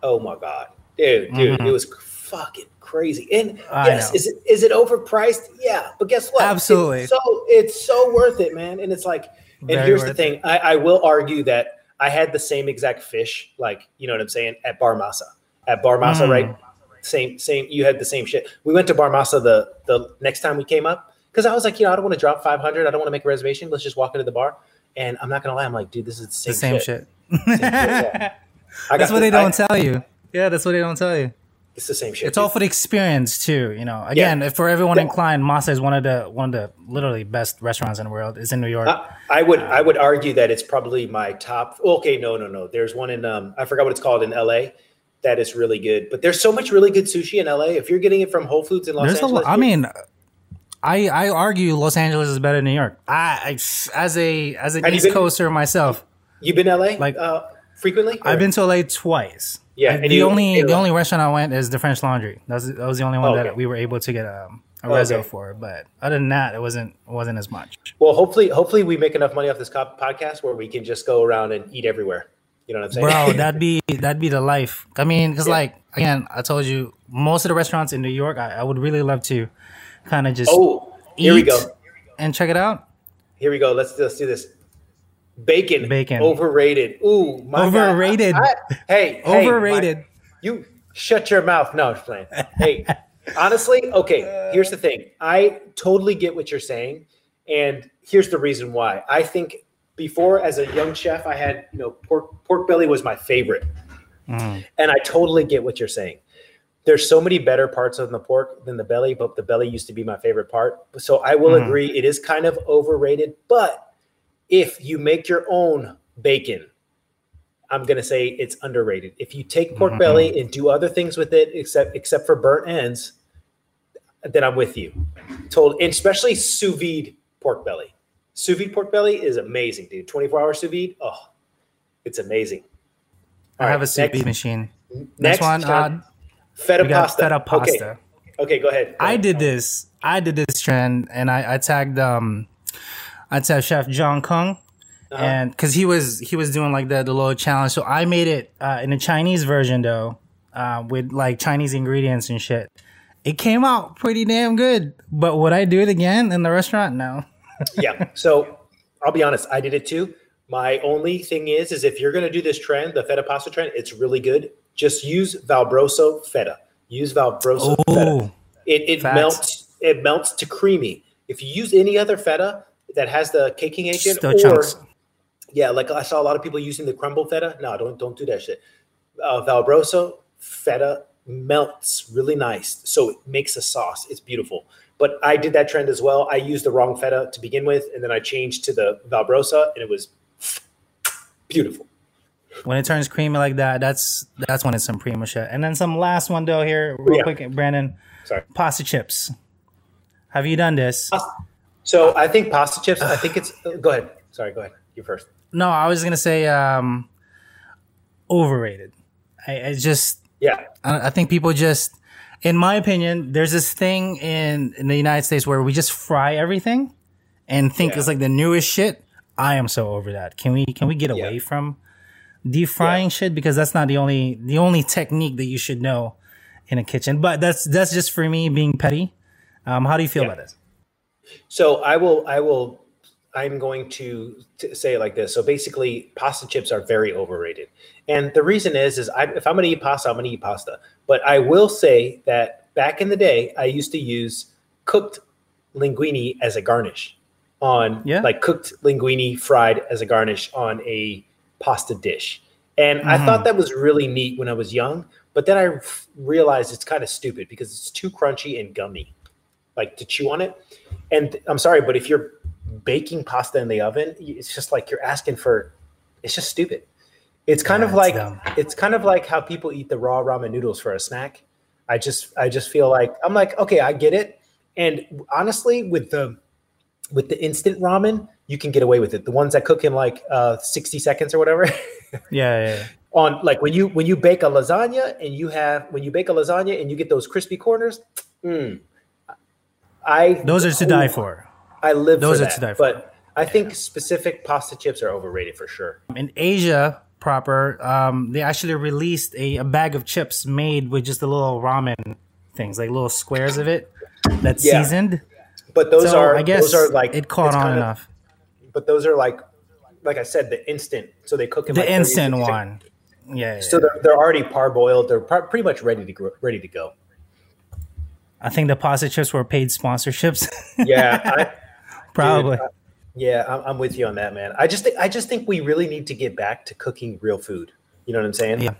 Oh my god, dude, dude, it was fucking crazy. And Mm-hmm. I yes, know. is it is it overpriced? Yeah, but guess what? Absolutely. It's so it's so worth it, man. And it's like, and Very here's the thing. I, I will argue that I had the same exact fish, like you know what I'm saying, at Bar Masa. At Bar Masa, Mm. right? Same, same. You had the same shit. We went to Bar Masa the the next time we came up because I was like, you know, I don't want to drop 500. I don't want to make a reservation. Let's just walk into the bar. And I'm not gonna lie, I'm like, dude, this is the the same, same shit. yeah. I what the- they don't I- tell you. Yeah, that's what they don't tell you. It's the same shit. It's all for the experience too. You know, again, if for everyone Yeah. inclined, Masa is one of the one of the literally best restaurants in the world. It's in New York. I, I would I would argue that it's probably my top. Okay, no, no, no. There's one in um I forgot what it's called in L.A. That is really good. But there's so much really good sushi in L.A. If you're getting it from Whole Foods in Los There's Angeles, lot. I mean, I I argue Los Angeles is better than New York. I, I as a as an Have East been- Coaster myself, you've been to L.A. like- uh, frequently. I've been to LA twice. Yeah, the you- only the only restaurant I went is the French Laundry. That was, that was the only one Oh, okay. that we were able to get um, a Oh, rezo okay. for. But other than that, it wasn't wasn't as much. Well, hopefully, hopefully we make enough money off this co- podcast where we can just go around and eat everywhere. You know what I'm saying, Bro, that'd be that'd be the life. I mean, because Yeah. like again, I told you most of the restaurants in New York, I, I would really love to kind of just oh, here we go. and check it out. Here we go. Let's let's do this. Bacon. Bacon. Overrated. Ooh, my God. Overrated. I- I- hey, hey, Overrated. my- you shut your mouth. No, I'm playing. Hey, honestly, okay. Here's the thing. I totally get what you're saying, and here's the reason why. I think before, as a young chef, I had you know pork pork belly was my favorite, Mm. and I totally get what you're saying. There's so many better parts of the pork than the belly, but the belly used to be my favorite part. So I will Mhm. agree, it is kind of overrated. But if you make your own bacon, I'm gonna say it's underrated. If you take pork Mhm. belly and do other things with it, except except for burnt ends, then I'm with you. Told, and especially sous vide pork belly. Sous vide pork belly is amazing, dude. 24 hour sous vide, oh, it's amazing. I All have a sous vide machine. Next one, uh, feta pasta. feta Okay. pasta. Okay, go ahead. Go I ahead. did this. I did this trend, and I, I tagged um, I tagged Chef John Kung, Uh-huh. and because he was he was doing like the the little challenge, so I made it uh, in a Chinese version though, uh, with like Chinese ingredients and shit. It came out pretty damn good, but would I do it again in the restaurant? No. Yeah. So I'll be honest, I did it too. My only thing is, is if you're going to do this trend, the feta pasta trend, it's really good. Just use Valbreso feta. Use Valbreso feta. It, it Facts. melts. It melts to creamy. If you use any other feta that has the caking agent, Still or chunks. yeah, like I saw a lot of people using the crumble feta. No, don't don't do that shit. Uh, Valbreso feta melts really nice, so it makes a sauce. It's beautiful. But I did that trend as well. I used the wrong feta to begin with, and then I changed to the Valbreso, and it was beautiful. when it turns creamy like that, that's that's when it's some primo shit. And then some last one though here, real Yeah. quick, Brandon. Sorry. Pasta chips. Have you done this? So I think pasta chips. I think it's. Go ahead. Sorry. Go ahead. You first. No, I was gonna say um, overrated. I, I just Yeah. I, I think people just, in my opinion, there's this thing in in the United States where we just fry everything and think Yeah. it's like the newest shit. I am so over that. Can we can we get Yeah. away from deep frying shit because that's not the only the only technique that you should know in a kitchen. But that's that's just for me being petty. Um, how do you feel Yeah. about this? So I will. I will. I'm going to, to say it like this. So basically, pasta chips are very overrated, and the reason is, is I, if I'm going to eat pasta, I'm going to eat pasta. But I will say that back in the day, I used to use cooked linguine as a garnish on, Yeah. like cooked linguine fried as a garnish on a pasta dish, and I thought mm-hmm. that was really neat when I was young. But then I realized it's kind of stupid because it's too crunchy and gummy, like to chew on it. And I'm sorry, but if you're baking pasta in the oven, it's just like you're asking for. It's just stupid. It's kind Yeah, of like dumb. it's kind of like how people eat the raw ramen noodles for a snack. I just I just feel like I'm like okay, I get it. And honestly, with the with the instant ramen, you can get away with it. The ones that cook in like uh, 60 seconds or whatever. Yeah, yeah, yeah. on like when you when you bake a lasagna and you have when you bake a lasagna and you get those crispy corners. Mm, I those are to die for. I live Those for are that, to die for. but I think specific pasta chips are overrated for sure. in Asia proper, um, they actually released a, a bag of chips made with just the little ramen things, like little squares of it that's Yeah. seasoned. But those so are I guess those are like it caught on of- enough. But those are like like I said, the instant. So they cook in The like instant 60 one. Yeah, yeah, So they're, they're already parboiled. They're par- pretty much ready to go, ready to go. I think the pasta chips were paid sponsorships. Yeah, I, Probably. Dude, I- yeah, I'm, I'm with you on that, man. I just think I just think we really need to get back to cooking real food. You know what I'm saying? Yeah.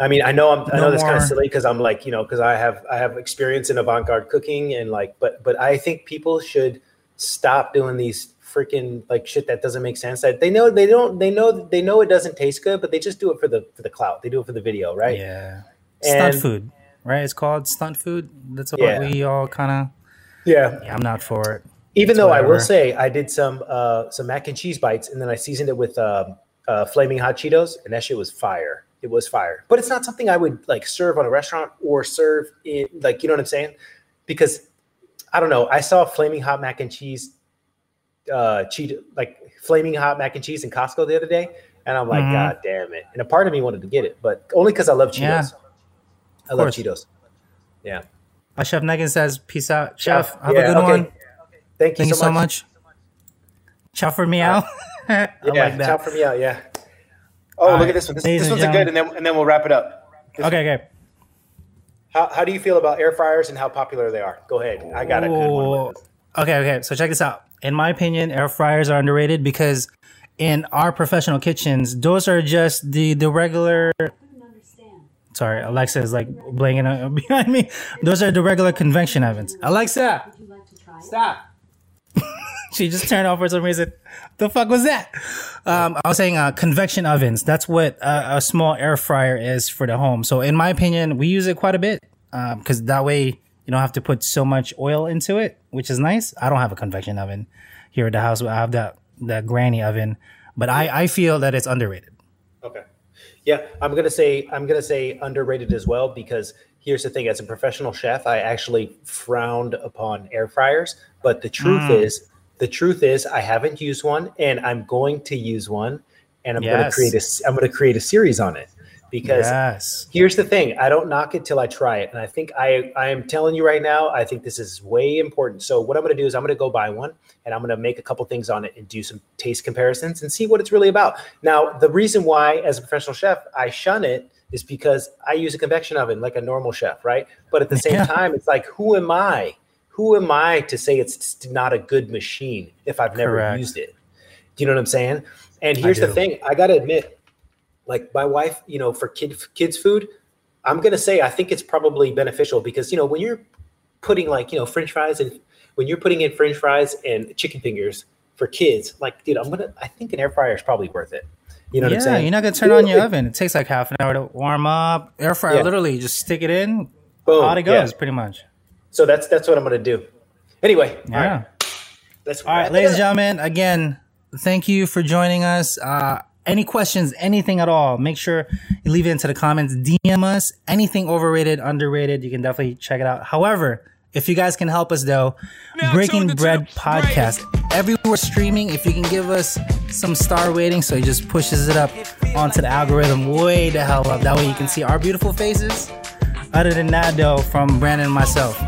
I mean, I know I'm, I No know that's kind of silly because I'm like, you know, because I have I have experience in avant-garde cooking and like, but but I think people should stop doing these freaking like shit that doesn't make sense. That they know they don't they know they know it doesn't taste good, but they just do it for the for the clout. They do it for the video, right? Yeah. Stunt And- food, right? It's called stunt food. That's what Yeah. we all kind of. Yeah. Yeah, I'm not for it. Even though I will say I did some uh some mac and cheese bites and then I seasoned it with um uh flaming hot Cheetos and that shit was fire. It was fire. But it's not something I would like serve on a restaurant or serve in like you know what I'm saying? Because I don't know. I saw flaming hot mac and cheese uh cheat like flaming hot mac and cheese in Costco the other day and I'm like Mhm. god damn it. And a part of me wanted to get it, but only cuz I love Cheetos. Yeah. I love. Cheetos. Yeah. Uh, Chef Negan says, "Peace out, Chef. Yeah. Have Yeah, a good okay. one. Thank you Thank you so so much. much." Chow for meow. I yeah, like chow for me out. Yeah. Oh, All look right, at this one. This, this one's a good, and then and then we'll wrap it up. Okay, okay. How, how do you feel about air fryers and how popular they are? Go ahead. I got a good one. Ooh. with this. Okay, okay. So check this out. In my opinion, air fryers are underrated because in our professional kitchens, those are just the the regular. Sorry, Alexa is like blinking uh, behind me. Those are the regular convection ovens. Alexa, stop. She just turned off for some reason. The fuck was that? Um, I was saying uh, convection ovens. That's what uh, a small air fryer is for the home. So in my opinion, we use it quite a bit because that way you don't have to put so much oil into it, which is nice. I don't have a convection oven here at the house. I have that that granny oven, but I I feel that it's underrated. Okay. Yeah, I'm gonna say I'm gonna say underrated as well because here's the thing: as a professional chef, I actually frowned upon air fryers. But the truth Mm. is, the truth is, I haven't used one, and I'm going to use one, and I'm gonna create a I'm gonna create a series on it. Because Yes. here's the thing i don't knock it till i try it and i think i i am telling you right now i think this is way important. So what i'm going to do is i'm going to go buy one and i'm going to make a couple things on it and do some taste comparisons and see what it's really about. Now the reason why as a professional chef i shun it is because i use a convection oven like a normal chef right? But at the same Yeah. time it's like who am i who am i to say it's not a good machine if i've never Correct. used it do you know what i'm saying and here's the thing i got to admit like my wife, you know, for kid kids food, I'm gonna say I think it's probably beneficial because you know when you're putting like you know French fries and when you're putting in French fries and chicken fingers for kids, like dude, I'm gonna I think an air fryer is probably worth it. You know what I'm yeah, saying? you're not gonna turn on your oven. It takes like half an hour to warm up. Air fryer, Yeah. literally, just stick it in. Boom, out it yeah. goes, pretty much. So that's that's what I'm gonna do. Anyway, Yeah. right, let's All right, ladies and gentlemen, again, thank you for joining us. Uh, any questions, anything at all, make sure you leave it into the comments. DM us anything overrated, underrated. You can definitely check it out. However, if you guys can help us though, Now Breaking tuned into Bread the podcast everywhere streaming. If you can give us some star rating, so it just pushes it up onto the algorithm way the hell up. That way you can see our beautiful faces. Other than that, though, from Brandon and myself.